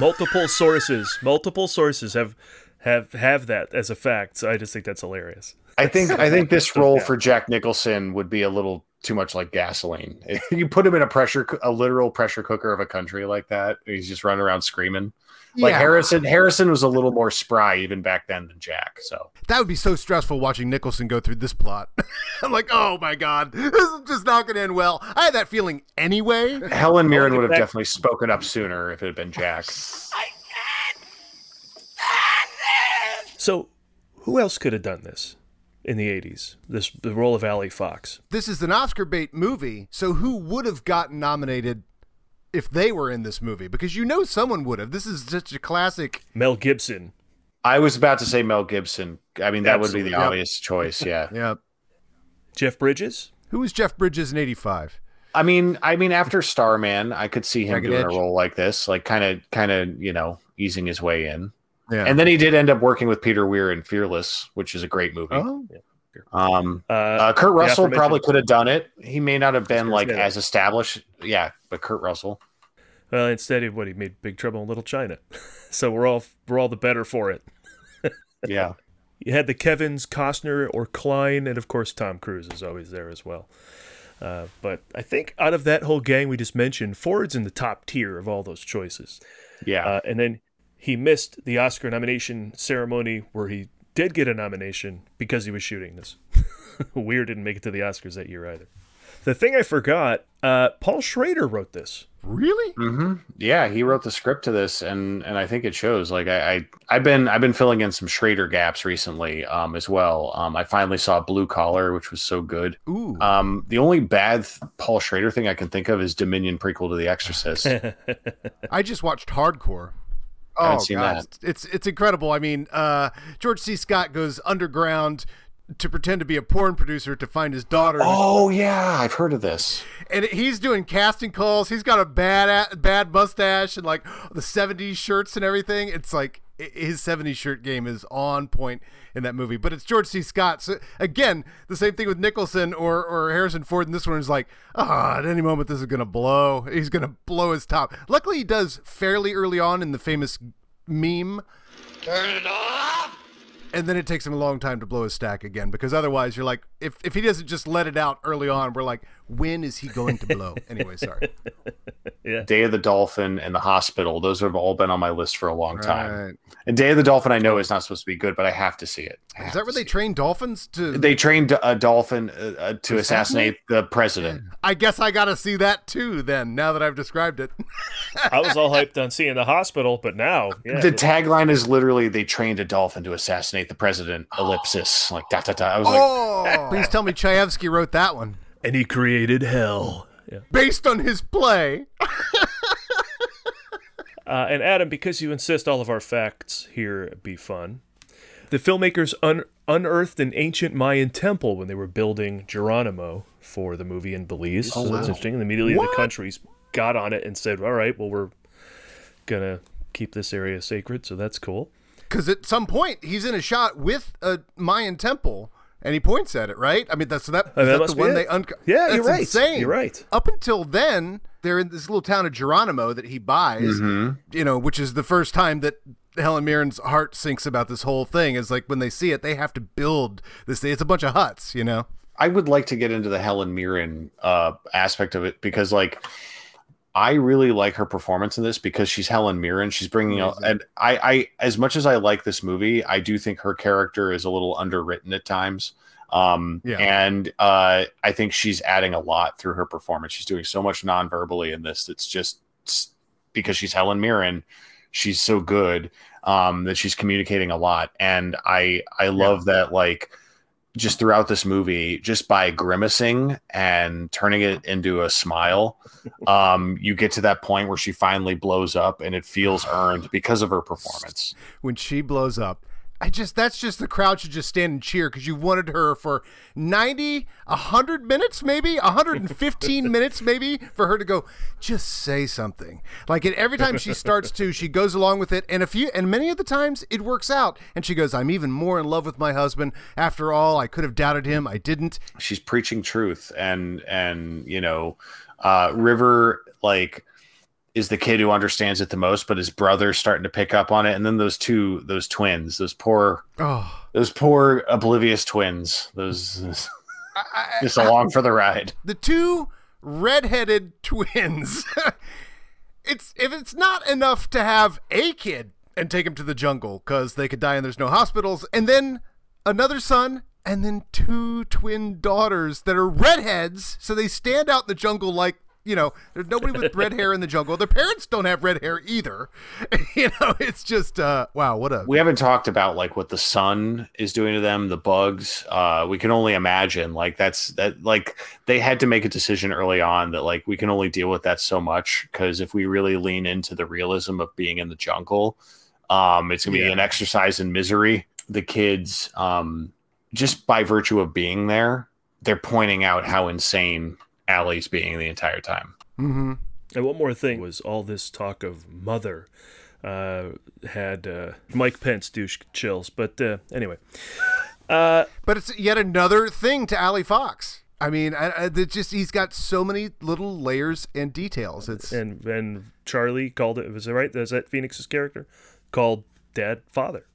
multiple sources, multiple sources have have have that as a fact. So I just think that's hilarious. I think I think this role for Jack Nicholson would be a little too much like gasoline. You put him in a pressure, a literal pressure cooker of a country like that, he's just running around screaming. Like Yeah. Harrison, Harrison was a little more spry even back then than Jack. So That would be so stressful watching Nicholson go through this plot. I'm like, oh my god, this is just not going to end well. I had that feeling anyway. Helen Mirren would have definitely spoken up sooner if it had been Jack. So who else could have done this in the '80s? This the role of Allie Fox. This is an Oscar bait movie, so who would have gotten nominated if they were in this movie? Because you know someone would have. This is such a classic. Mel Gibson. I was about to say Mel Gibson. I mean, that would be the Yep. obvious choice. Yeah. Yep. Jeff Bridges. Who was Jeff Bridges in '85? I mean, I mean, after Starman, I could see him Jagged doing Edge. a role like this, like kind of, kind of, you know, easing his way in. Yeah. And then he did end up working with Peter Weir in Fearless, which is a great movie. Oh. Um, Uh, uh, Kurt Russell probably could have done it. He may not have been like as established, yeah, but Kurt Russell. Well, instead of what he made Big Trouble in Little China. so we're all we're all the better for it. Yeah. You had the Kevins, Costner, or Kline, and of course Tom Cruise is always there as well. Uh, but I think out of that whole gang we just mentioned, Ford's in the top tier of all those choices. Yeah. Uh, and then he missed the Oscar nomination ceremony where he did get a nomination because he was shooting this. Weir didn't make it to the Oscars that year either. The thing I forgot, uh, Paul Schrader wrote this. Really? Mm-hmm. Yeah, he wrote the script to this, and and I think it shows. Like I, I I've been I've been filling in some Schrader gaps recently, um, as well. Um, I finally saw Blue Collar, which was so good. Ooh. Um, the only bad th- Paul Schrader thing I can think of is Dominion prequel to The Exorcist. I just watched Hardcore. Oh god, that. it's it's incredible. I mean, uh, George C. Scott goes underground to pretend to be a porn producer to find his daughter. oh yeah, I've heard of this. and he's doing casting calls. He's got a bad bad mustache and like the '70s shirts and everything. It's like his '70s shirt game is on point in that movie. But it's George C. Scott. So again, the same thing with Nicholson or or Harrison Ford. And this one is like, ah, at any moment this is gonna blow. He's gonna blow his top. Luckily, he does fairly early on in the famous meme. Turn it off! And then it takes him a long time to blow his stack again because otherwise you're like, if, if he doesn't just let it out early on, we're like, when is he going to blow? anyway, sorry. Yeah. Day of the Dolphin and The Hospital. Those have all been on my list for a long time. And Day of the Dolphin, I know is not supposed to be good, but I have to see it. I Is have that to where they see train dolphins to? They trained a dolphin uh, uh, to Assassinate? assassinate the president. I guess I got to see that too. Then now that I've described it, I was all hyped on seeing the hospital, but now, yeah, the tagline is literally they trained a dolphin to assassinate the president. Ellipsis, like da da da. I was oh, please tell me Chayefsky wrote that one and he created hell. Yeah. based on his play. Uh, and Adam, because you insist all of our facts here be fun, the filmmakers un- unearthed an ancient Mayan temple when they were building Geronimo for the movie in Belize. Oh, so that's interesting. And immediately What? the countries got on it and said, "All right, well, we're gonna keep this area sacred." So that's cool. Because at some point he's in a shot with a Mayan temple. And he points at it, right? I mean, that's that. Oh, is that that the one it. they unco- Yeah, that's you're right. Insane. You're right. Up until then, they're in this little town of Geronimo that he buys. Mhm. You know, which is the first time that Helen Mirren's heart sinks about this whole thing. Is like when they see it, they have to build this. It's a bunch of huts, you know. I would like to get into the Helen Mirren uh, aspect of it because, like, I really like her performance in this because she's Helen Mirren. She's bringing out, and I, I, as much as I like this movie, I do think her character is a little underwritten at times. Um, Yeah. and uh, I think she's adding a lot through her performance. She's doing so much non-verbally in this. It's just it's because she's Helen Mirren. She's so good um, that she's communicating a lot, and I, I love that like just throughout this movie, just by grimacing and turning it into a smile, um, you get to that point where she finally blows up and it feels earned because of her performance. when she blows up. I just that's just the crowd should just stand and cheer because you wanted her for 90, 100 minutes maybe, 115 minutes maybe for her to go just say something. Like and every time she starts to, she goes along with it and a few and many of the times it works out and she goes I'm even more in love with my husband after all. I could have doubted him, I didn't. She's preaching truth and and you know, uh River like is the kid who understands it the most, but his brother's starting to pick up on it. And then those two those twins, those poor Oh, those poor oblivious twins, those just along for the ride. the two redheaded twins. it's if it's not enough to have a kid and take him to the jungle because they could die and there's no hospitals, and then another son, and then two twin daughters that are redheads, so they stand out in the jungle like. You know, there's nobody with red hair in the jungle. Their parents don't have red hair either. you know, it's just uh wow, what a we haven't talked about like what the sun is doing to them the bugs uh we can only imagine like that's that like they had to make a decision early on that like we can only deal with that so much because if we really lean into the realism of being in the jungle um it's gonna be Yeah. an exercise in misery the kids um just by virtue of being there they're pointing out how insane Allie's being the entire time Mm-hmm. And one more thing was all this talk of mother uh, had uh, Mike Pence douche chills. But uh, anyway, uh, But it's yet another thing to Allie Fox. I mean, I, I, just he's got so many little layers and details. It's and and Charlie called it. Was it right? Is that Phoenix's character called Dad father?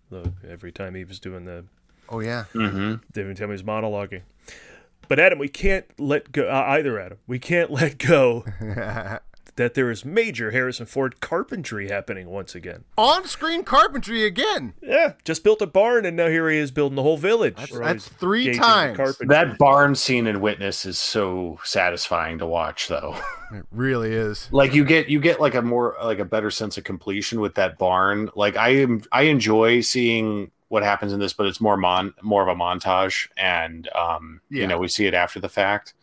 Every time he was doing the oh yeah, mm-hmm. every time he was monologuing. But Adam, we can't let go. Uh, either Adam, we can't let go that there is major Harrison Ford carpentry happening once again. On-screen carpentry again. Yeah, just built a barn and now here he is building the whole village. That's, that's three times. That barn scene in Witness is so satisfying to watch, though. It really is. like you get you get like a more like a better sense of completion with that barn. Like I am I enjoy seeing what happens in this, but it's more mon more of a montage, and um, Yeah. you know we see it after the fact.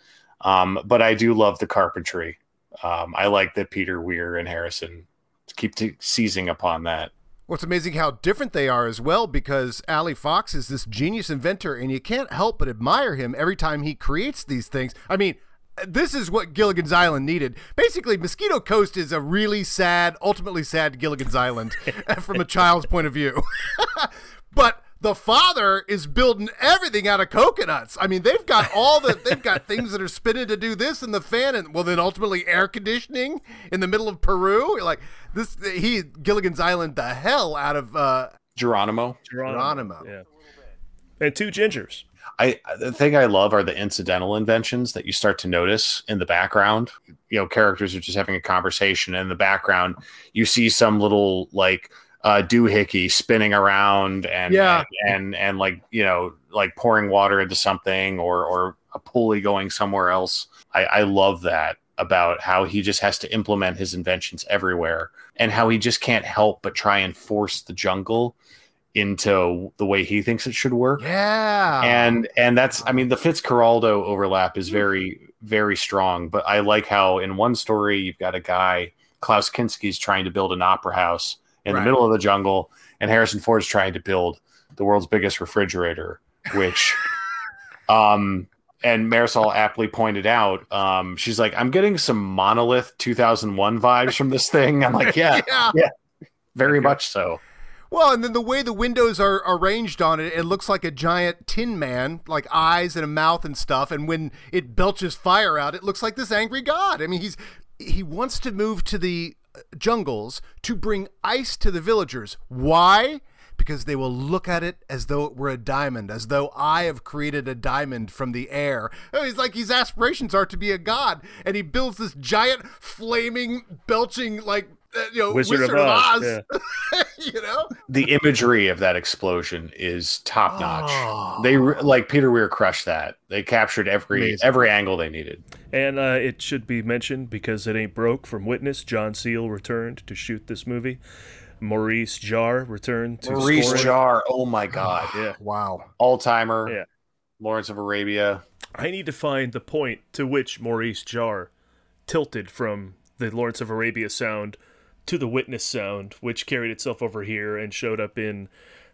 Um, but I do love the carpentry. Um, I like that Peter Weir and Harrison keep t- seizing upon that. What's amazing how different they are as well because Allie Fox is this genius inventor and you can't help but admire him every time he creates these things. I mean, this is what Gilligan's Island needed. Basically, Mosquito Coast is a really sad, ultimately sad Gilligan's Island from a child's point of view. but the father is building everything out of coconuts. I mean, they've got all the they've got things that are spinning to do this and the fan and well then ultimately air conditioning in the middle of Peru. Like this he Gilligan's Island the hell out of uh Geronimo. Geronimo. Yeah. And two gingers. I the thing I love are the incidental inventions that you start to notice in the background. You know, characters are just having a conversation, and in the background, you see some little like uh, doohickey spinning around and Yeah. and, and and like you know like pouring water into something or or a pulley going somewhere else. I, I love that about how he just has to implement his inventions everywhere and how he just can't help but try and force the jungle into the way he thinks it should work Yeah. and and that's i mean the fitzcarraldo overlap is very very strong but i like how in one story you've got a guy klaus kinski's trying to build an opera house in Right. the middle of the jungle and harrison ford's trying to build the world's biggest refrigerator which um and marisol aptly pointed out um she's like i'm getting some monolith 2001 vibes from this thing i'm like yeah Yeah. yeah very much so Well, and then the way the windows are arranged on it, it looks like a giant tin man, like eyes and a mouth and stuff. And when it belches fire out, it looks like this angry god. I mean, he's he wants to move to the jungles to bring ice to the villagers. Why? Because they will look at it as though it were a diamond, as though I have created a diamond from the air. Oh, He's like his aspirations are to be a god, and he builds this giant, flaming, belching like uh, you know Wizard Wizard, of of Oz, Oz. you know. the imagery of that explosion is top notch. Oh. They re- like Peter Weir crushed that. They captured every Amazing. every angle they needed. And uh, it should be mentioned because it ain't broke from Witness. John Seale returned to shoot this movie. Maurice Jarre returned to Maurice score it. Jarre, oh my god, Yeah. Wow. all timer. Yeah. Lawrence of Arabia. I need to find the point to which Maurice Jarre tilted from the Lawrence of Arabia sound to the Witness sound, which carried itself over here and showed up in.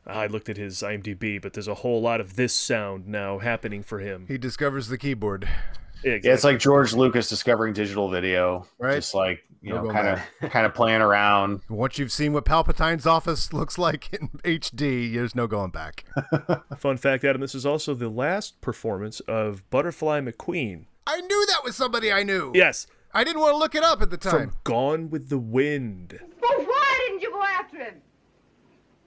I looked at his IMDb, but there's a whole lot of this sound now happening for him. He discovers the keyboard. Yeah, Yeah, it's like George Lucas discovering digital video. Right. Just like you No know, kind of kind of playing around. Once you've seen what Palpatine's office looks like in HD, there's no going back. Fun fact, Adam, this is also the last performance of Butterfly McQueen. I knew that was somebody I knew. Yes, I didn't want to look it up at the time. from Gone with the Wind. Well, why didn't you go after him?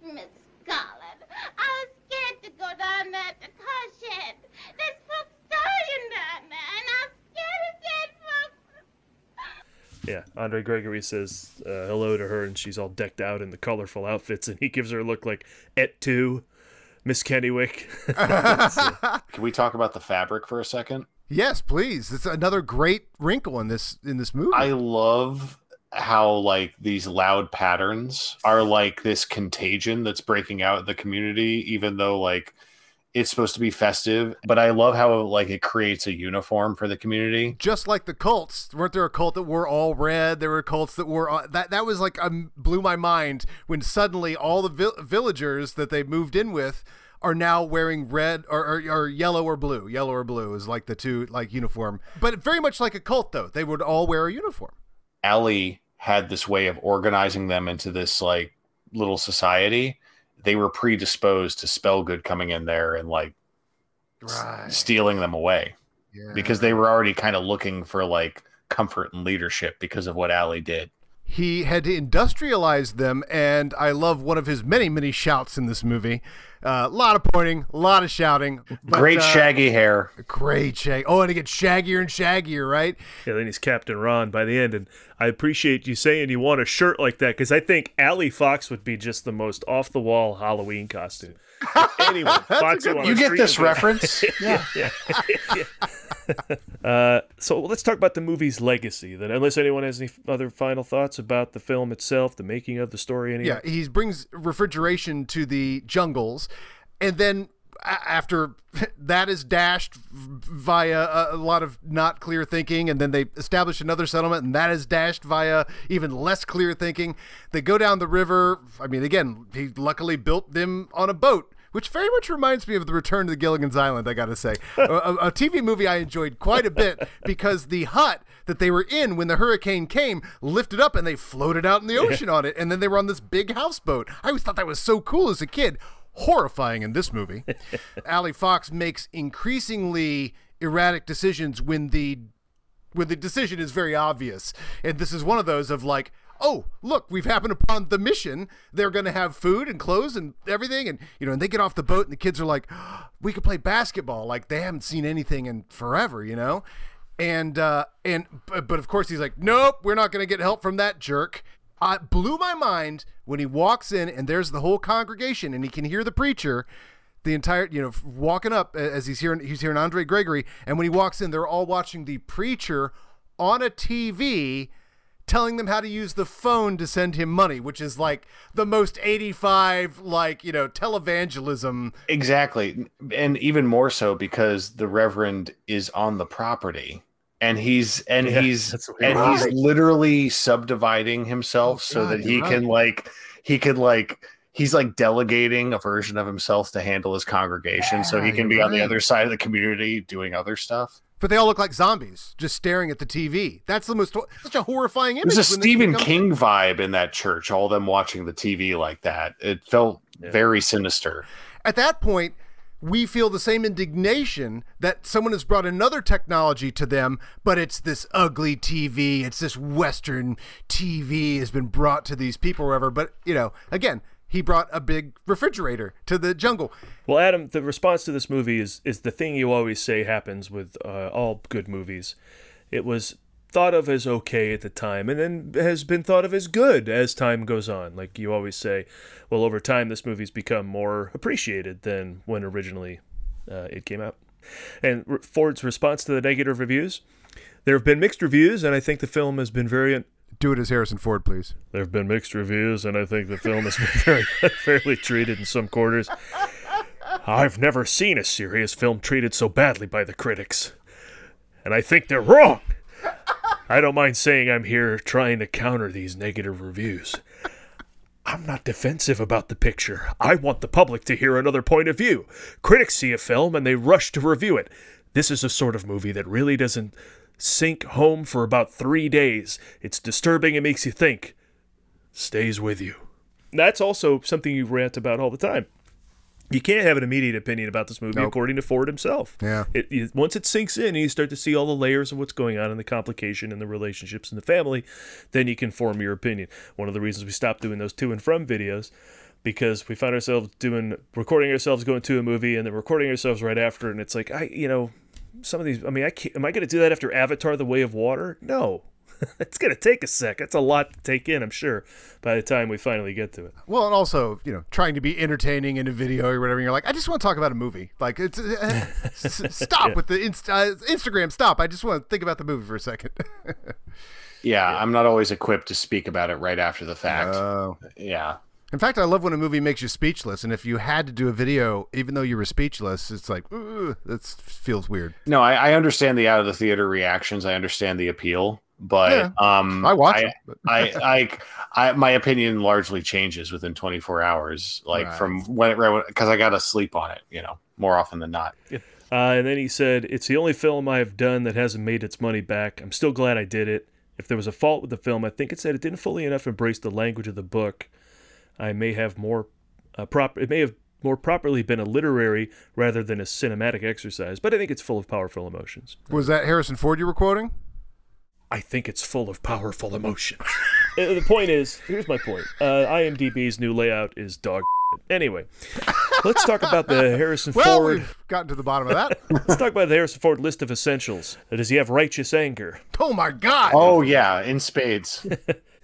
Miss Scarlet, I was scared to go down there to car shed. There's folks dying down there, and I'm scared of dead folks. Yeah, Andre Gregory says uh, hello to her, and she's all decked out in the colorful outfits, and he gives her a look like Et tu, Miss Kennewick. Can we talk about the fabric for a second? Yes, please. It's another great wrinkle in this in this movie. I love how like these loud patterns are like this contagion that's breaking out in the community, even though like it's supposed to be festive. But I love how like it creates a uniform for the community. Just like the cults, weren't there a cult that were all red? There were cults that were uh, that. That was like um, blew my mind when suddenly all the vil- villagers that they moved in with are now wearing red or, or, or yellow or blue. Yellow or blue is like the two like uniform, but very much like a cult though. They would all wear a uniform. Ellie had this way of organizing them into this like little society. They were predisposed to Spellgood coming in there and like s- stealing them away because they were already kind of looking for like comfort and leadership because of what Allie did. He had to industrialize them, and I love one of his many, many shouts in this movie. A uh, lot of pointing, a lot of shouting. But, great uh, shaggy hair. Great shag. Oh, and it gets shaggier and shaggier, right? Yeah, then he's Captain Ron by the end. And I appreciate you saying you want a shirt like that because I think Allie Fox would be just the most off the wall Halloween costume. anyone, Fox you get this reference? yeah. yeah. yeah. uh, so let's talk about the movie's legacy. Then, unless anyone has any other final thoughts about the film itself, the making of the story. Anyway. Yeah, he brings refrigeration to the jungles, and then after that is dashed via a, lot of not clear thinking, and then they establish another settlement, and that is dashed via even less clear thinking. They go down the river. I mean, again, he luckily built them on a boat which very much reminds me of the Return to the Gilligan's Island. I got to say, a, a, TV movie I enjoyed quite a bit because the hut that they were in when the hurricane came lifted up and they floated out in the ocean on it, and then they were on this big houseboat. I always thought that was so cool as a kid. Horrifying in this movie. Allie Fox makes increasingly erratic decisions when the when the decision is very obvious, and this is one of those of like oh, look, we've happened upon the mission. They're going to have food and clothes and everything. And, you know, and they get off the boat and the kids are like, oh, we could play basketball. Like they haven't seen anything in forever, you know? And, uh, and, but, of course he's like, nope, we're not going to get help from that jerk. Uh, blew my mind when he walks in and there's the whole congregation and he can hear the preacher the entire you know walking up as he's hearing he's hearing Andre Gregory and when he walks in they're all watching the preacher on a TV telling them how to use the phone to send him money, which is like the most 85 like, you know, televangelism. Exactly. And even more so because the reverend is on the property and he's and yeah, he's and right. he's literally subdividing himself oh, so God, that he right. can like he could like he's like delegating a version of himself to handle his congregation yeah, so he can be right. on the other side of the community doing other stuff but they all look like zombies just staring at the TV. That's the most such a horrifying image. There's a Stephen King vibe in that church, all them watching the TV like that. It felt yeah. very sinister. At that point, we feel the same indignation that someone has brought another technology to them, but it's this ugly TV, it's this Western TV has been brought to these people, or whatever. But you know, again, he brought a big refrigerator to the jungle. Well, Adam, the response to this movie is is the thing you always say happens with uh, all good movies. It was thought of as okay at the time and then has been thought of as good as time goes on. Like you always say, well, over time this movie's become more appreciated than when originally uh, it came out. And Ford's response to the negative reviews, there have been mixed reviews, and I think the film has been very do it as Harrison Ford, please. There have been mixed reviews, and I think the film has been very fairly treated in some quarters. I've never seen a serious film treated so badly by the critics, and I think they're wrong. I don't mind saying I'm here trying to counter these negative reviews. I'm not defensive about the picture. I want the public to hear another point of view. Critics see a film and they rush to review it. This is a sort of movie that really doesn't sink home for about three days. It's disturbing, it makes you think, stays with you. That's also something you rant about all the time. You can't have an immediate opinion about this movie, nope. according to Ford himself. Yeah. It, it, once it sinks in and you start to see all the layers of what's going on and the complication and the relationships and the family, then you can form your opinion. One of the reasons we stopped doing those to and from videos because we found ourselves doing recording ourselves going to a movie and then recording ourselves right after and it's like I you know some of these. I mean, I can't, am I going to do that after Avatar: The Way of Water? No, it's going to take a sec. That's a lot to take in, I'm sure, by the time we finally get to it. Well, and also, you know, trying to be entertaining in a video or whatever. You're like, I just want to talk about a movie. Like, it's uh, stop yeah. with the inst- uh, Instagram. Stop. I just want to think about the movie for a second. yeah, yeah, I'm not always equipped to speak about it right after the fact. Oh. Yeah. In fact, I love when a movie makes you speechless, and if you had to do a video, even though you were speechless, it's like that feels weird. No, I, I, understand the out of the theater reactions. I understand the appeal, but yeah, um, I watch I, it. I, I, I, my opinion largely changes within 24 hours, like right. from when it because I got to sleep on it, you know, more often than not. Yeah. Uh, and then he said, "It's the only film I have done that hasn't made its money back. I'm still glad I did it. If there was a fault with the film, I think it said it didn't fully enough embrace the language of the book." I may have more uh, prop. It may have more properly been a literary rather than a cinematic exercise, but I think it's full of powerful emotions. Was that Harrison Ford you were quoting? I think it's full of powerful emotions. Uh, the point is, here's my point. Uh, IMDb's new layout is dog. Anyway, let's talk about the Harrison Well, Ford. we've gotten to the bottom of that. Let's talk about the Harrison Ford list of essentials. Does he have righteous anger? oh my God. Oh yeah, in spades.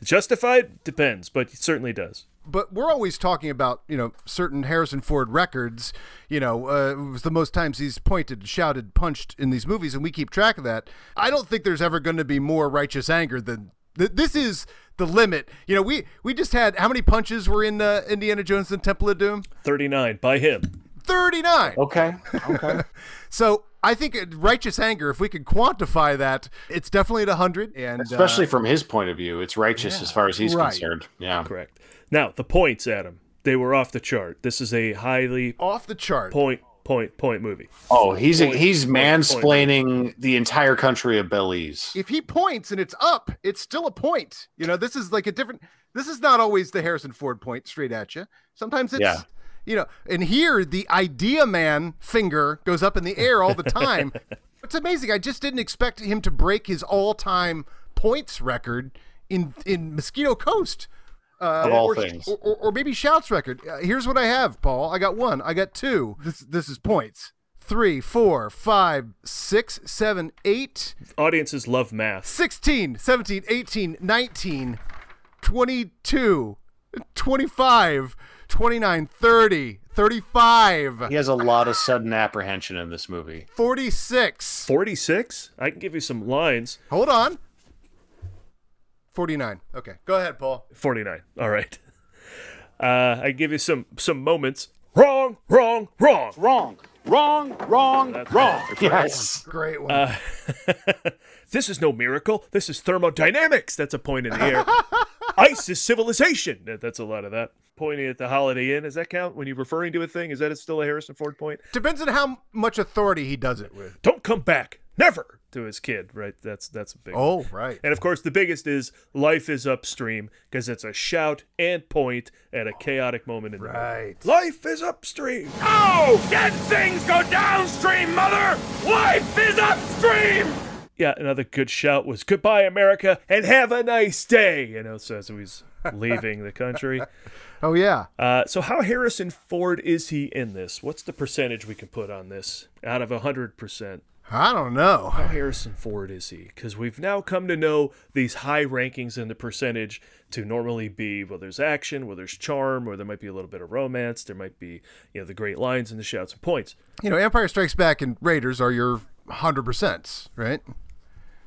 Justified depends, but he certainly does. But we're always talking about you know certain Harrison Ford records. You know, uh, it was the most times he's pointed, shouted, punched in these movies, and we keep track of that. I don't think there's ever going to be more righteous anger than th- this is the limit. You know, we we just had how many punches were in uh, Indiana Jones and Temple of Doom? Thirty-nine by him. Thirty nine. Okay. Okay. So I think righteous anger, if we could quantify that, it's definitely at hundred. And Especially uh, from his point of view, it's righteous as far as he's Right. concerned. Yeah. Correct. Now the points, Adam. They were off the chart. This is a highly off the chart point point point movie. Oh, he's Point, he's point, point. mansplaining the entire country of Belize. if he points and it's up, it's still a point. You know, this is like a different. This is not always the Harrison Ford point straight at you. Sometimes it's, Yeah. you know, and here the idea man finger goes up in the air all the time. it's amazing. I just didn't expect him to break his all-time points record in in Mosquito Coast. Uh, Of all or, things. or, or, or maybe Shout's record. Uh, here's what I have, Paul. I got one. I got two. This this is points. Three, four, five, six, seven, eight. Audiences love math. 16, 17, 18, 19, 22, 25, 29, 30, 35, He has a lot of sudden apprehension in this movie. 46. Forty-six. I can give you some lines. Hold on. 49. Okay. Go ahead, Paul. 49. All right. Uh, I give you some some moments. Wrong, wrong, wrong. Wrong, wrong, wrong, wrong. Yes. Great one. Uh, this is no miracle. This is thermodynamics. That's a point in the air. Ice is civilization. That's a lot of that. Pointing at the Holiday Inn. Does that count when you're referring to a thing? Is that still a Harrison Ford point? Depends on how much authority he does it with. Don't come back. Never to his kid, right? That's that's a big. one. Oh, right. And of course, the biggest is life is upstream because it's a shout and point at a chaotic moment in the. Right. Life is upstream. Oh, dead things go downstream, mother! Life is upstream! Yeah, another good shout was "Goodbye, America, and have a nice day." You know, so as he's leaving the country. Oh, yeah. Uh, so how Harrison Ford is he in this? What's the percentage we can put on this out of hundred percent? I don't know. How Harrison Ford is he? Because we've now come to know these high rankings in the percentage to normally be well, there's action, where there's charm, or there might be a little bit of romance, there might be you know the great lines and the shouts and points. You know, Empire Strikes Back and Raiders are your 100%, right?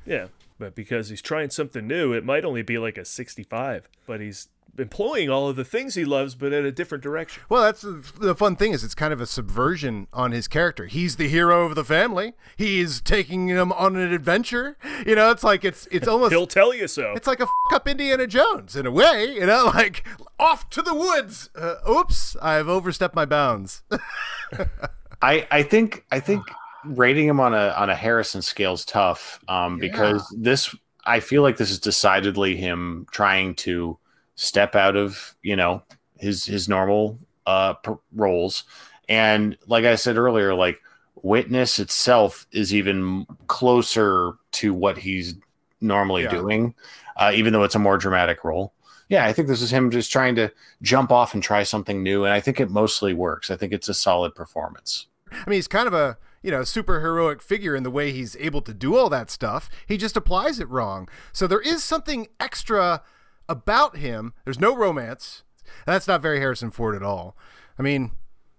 Yeah, but because he's trying something new, it might only be like a 65. But he's employing all of the things he loves, but in a different direction. Well, that's the, the fun thing is it's kind of a subversion on his character. He's the hero of the family. He's taking them on an adventure. You know, it's like it's it's almost He'll tell you so. it's like a f- up Indiana Jones in a way. You know, like off to the woods. Uh, oops, I've overstepped my bounds. I I think I think rating him on a on a Harrison scale is tough um, because this I feel like this is decidedly him trying to step out of you know his his normal uh roles and like I said earlier like Witness itself is even closer to what he's normally Yeah. doing uh, even though it's a more dramatic role. Yeah, I think this is him just trying to jump off and try something new, and I think it mostly works. I think it's a solid performance. I mean, he's kind of a you know super heroic figure in the way he's able to do all that stuff. He just applies it wrong. So there is something extra about him. There's no romance. That's not very Harrison Ford at all. I mean,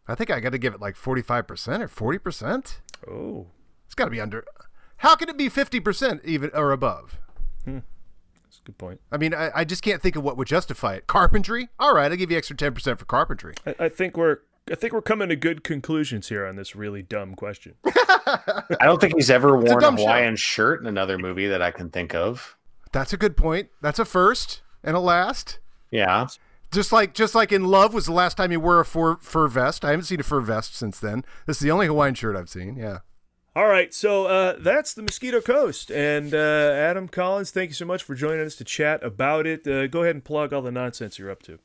I think I got to give it like 45% or 40%. Oh, It's got to be under. How can it be 50% even or above? Hmm. that's a good point. I mean, I, I just can't think of what would justify it. Carpentry? All right, I'll give you extra 10% for carpentry. I, I think we're I think we're coming to good conclusions here on this really dumb question. I don't think he's ever It's a worn a, dumb show. Hawaiian shirt in another movie that I can think of. That's a good point. That's a first and a last. Yeah. Just like just like in Love was the last time he wore a fur, fur vest. I haven't seen a fur vest since then. This is the only Hawaiian shirt I've seen. Yeah. All right, so uh, that's the Mosquito Coast, and uh, Adam Collins, thank you so much for joining us to chat about it. Uh, go ahead and plug all the nonsense you're up to.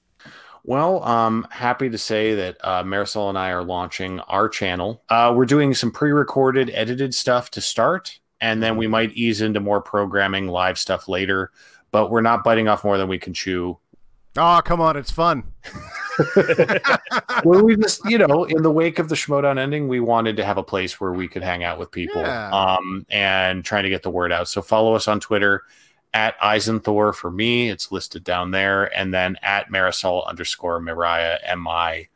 Well, I'm happy to say that uh, Marisol and I are launching our channel. Uh, we're doing some pre-recorded, edited stuff to start, and then we might ease into more programming, live stuff later. But we're not biting off more than we can chew. Oh, come on, it's fun. well, we just, you know, in the wake of the Schmoedown ending, we wanted to have a place where we could hang out with people Yeah. um, and trying to get the word out. So follow us on Twitter at Eisenthor for me. It's listed down there. And then at Marisol underscore Mariah, M I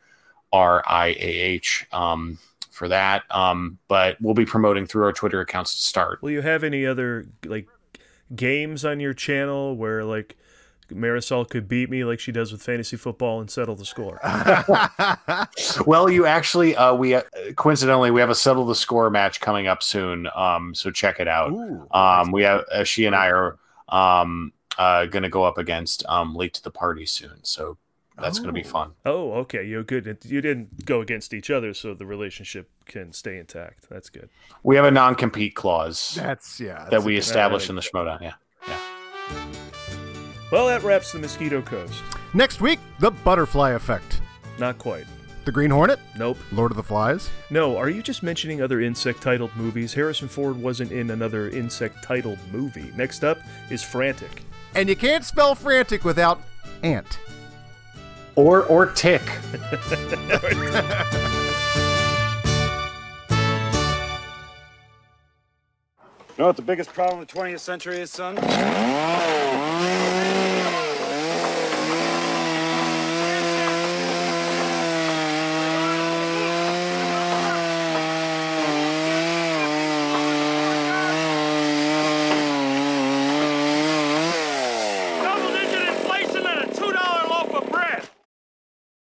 R I A H um, for that. Um, but we'll be promoting through our Twitter accounts to start. Will you have any other like games on your channel where like Marisol could beat me like she does with fantasy football and settle the score? well, you actually, uh, we uh, coincidentally we have a settle the score match coming up soon. Um, so check it out. um, we have uh, she and I are um uh going to go up against um late to the party soon. So that's going to be oh. fun. Oh, okay. You're good. You didn't go against each other, so the relationship can stay intact. That's good. We have a non compete clause. That's yeah. that we a- established in the Schmoedown. Yeah. Yeah. Well, that wraps the Mosquito Coast. Next week, the butterfly effect. Not quite. The Green Hornet? Nope. Lord of the Flies? No, are you just mentioning other insect titled movies? Harrison Ford wasn't in another insect titled movie. Next up is Frantic. And you can't spell frantic without ant. Or or tick. You know what the biggest problem of the 20th century is, son?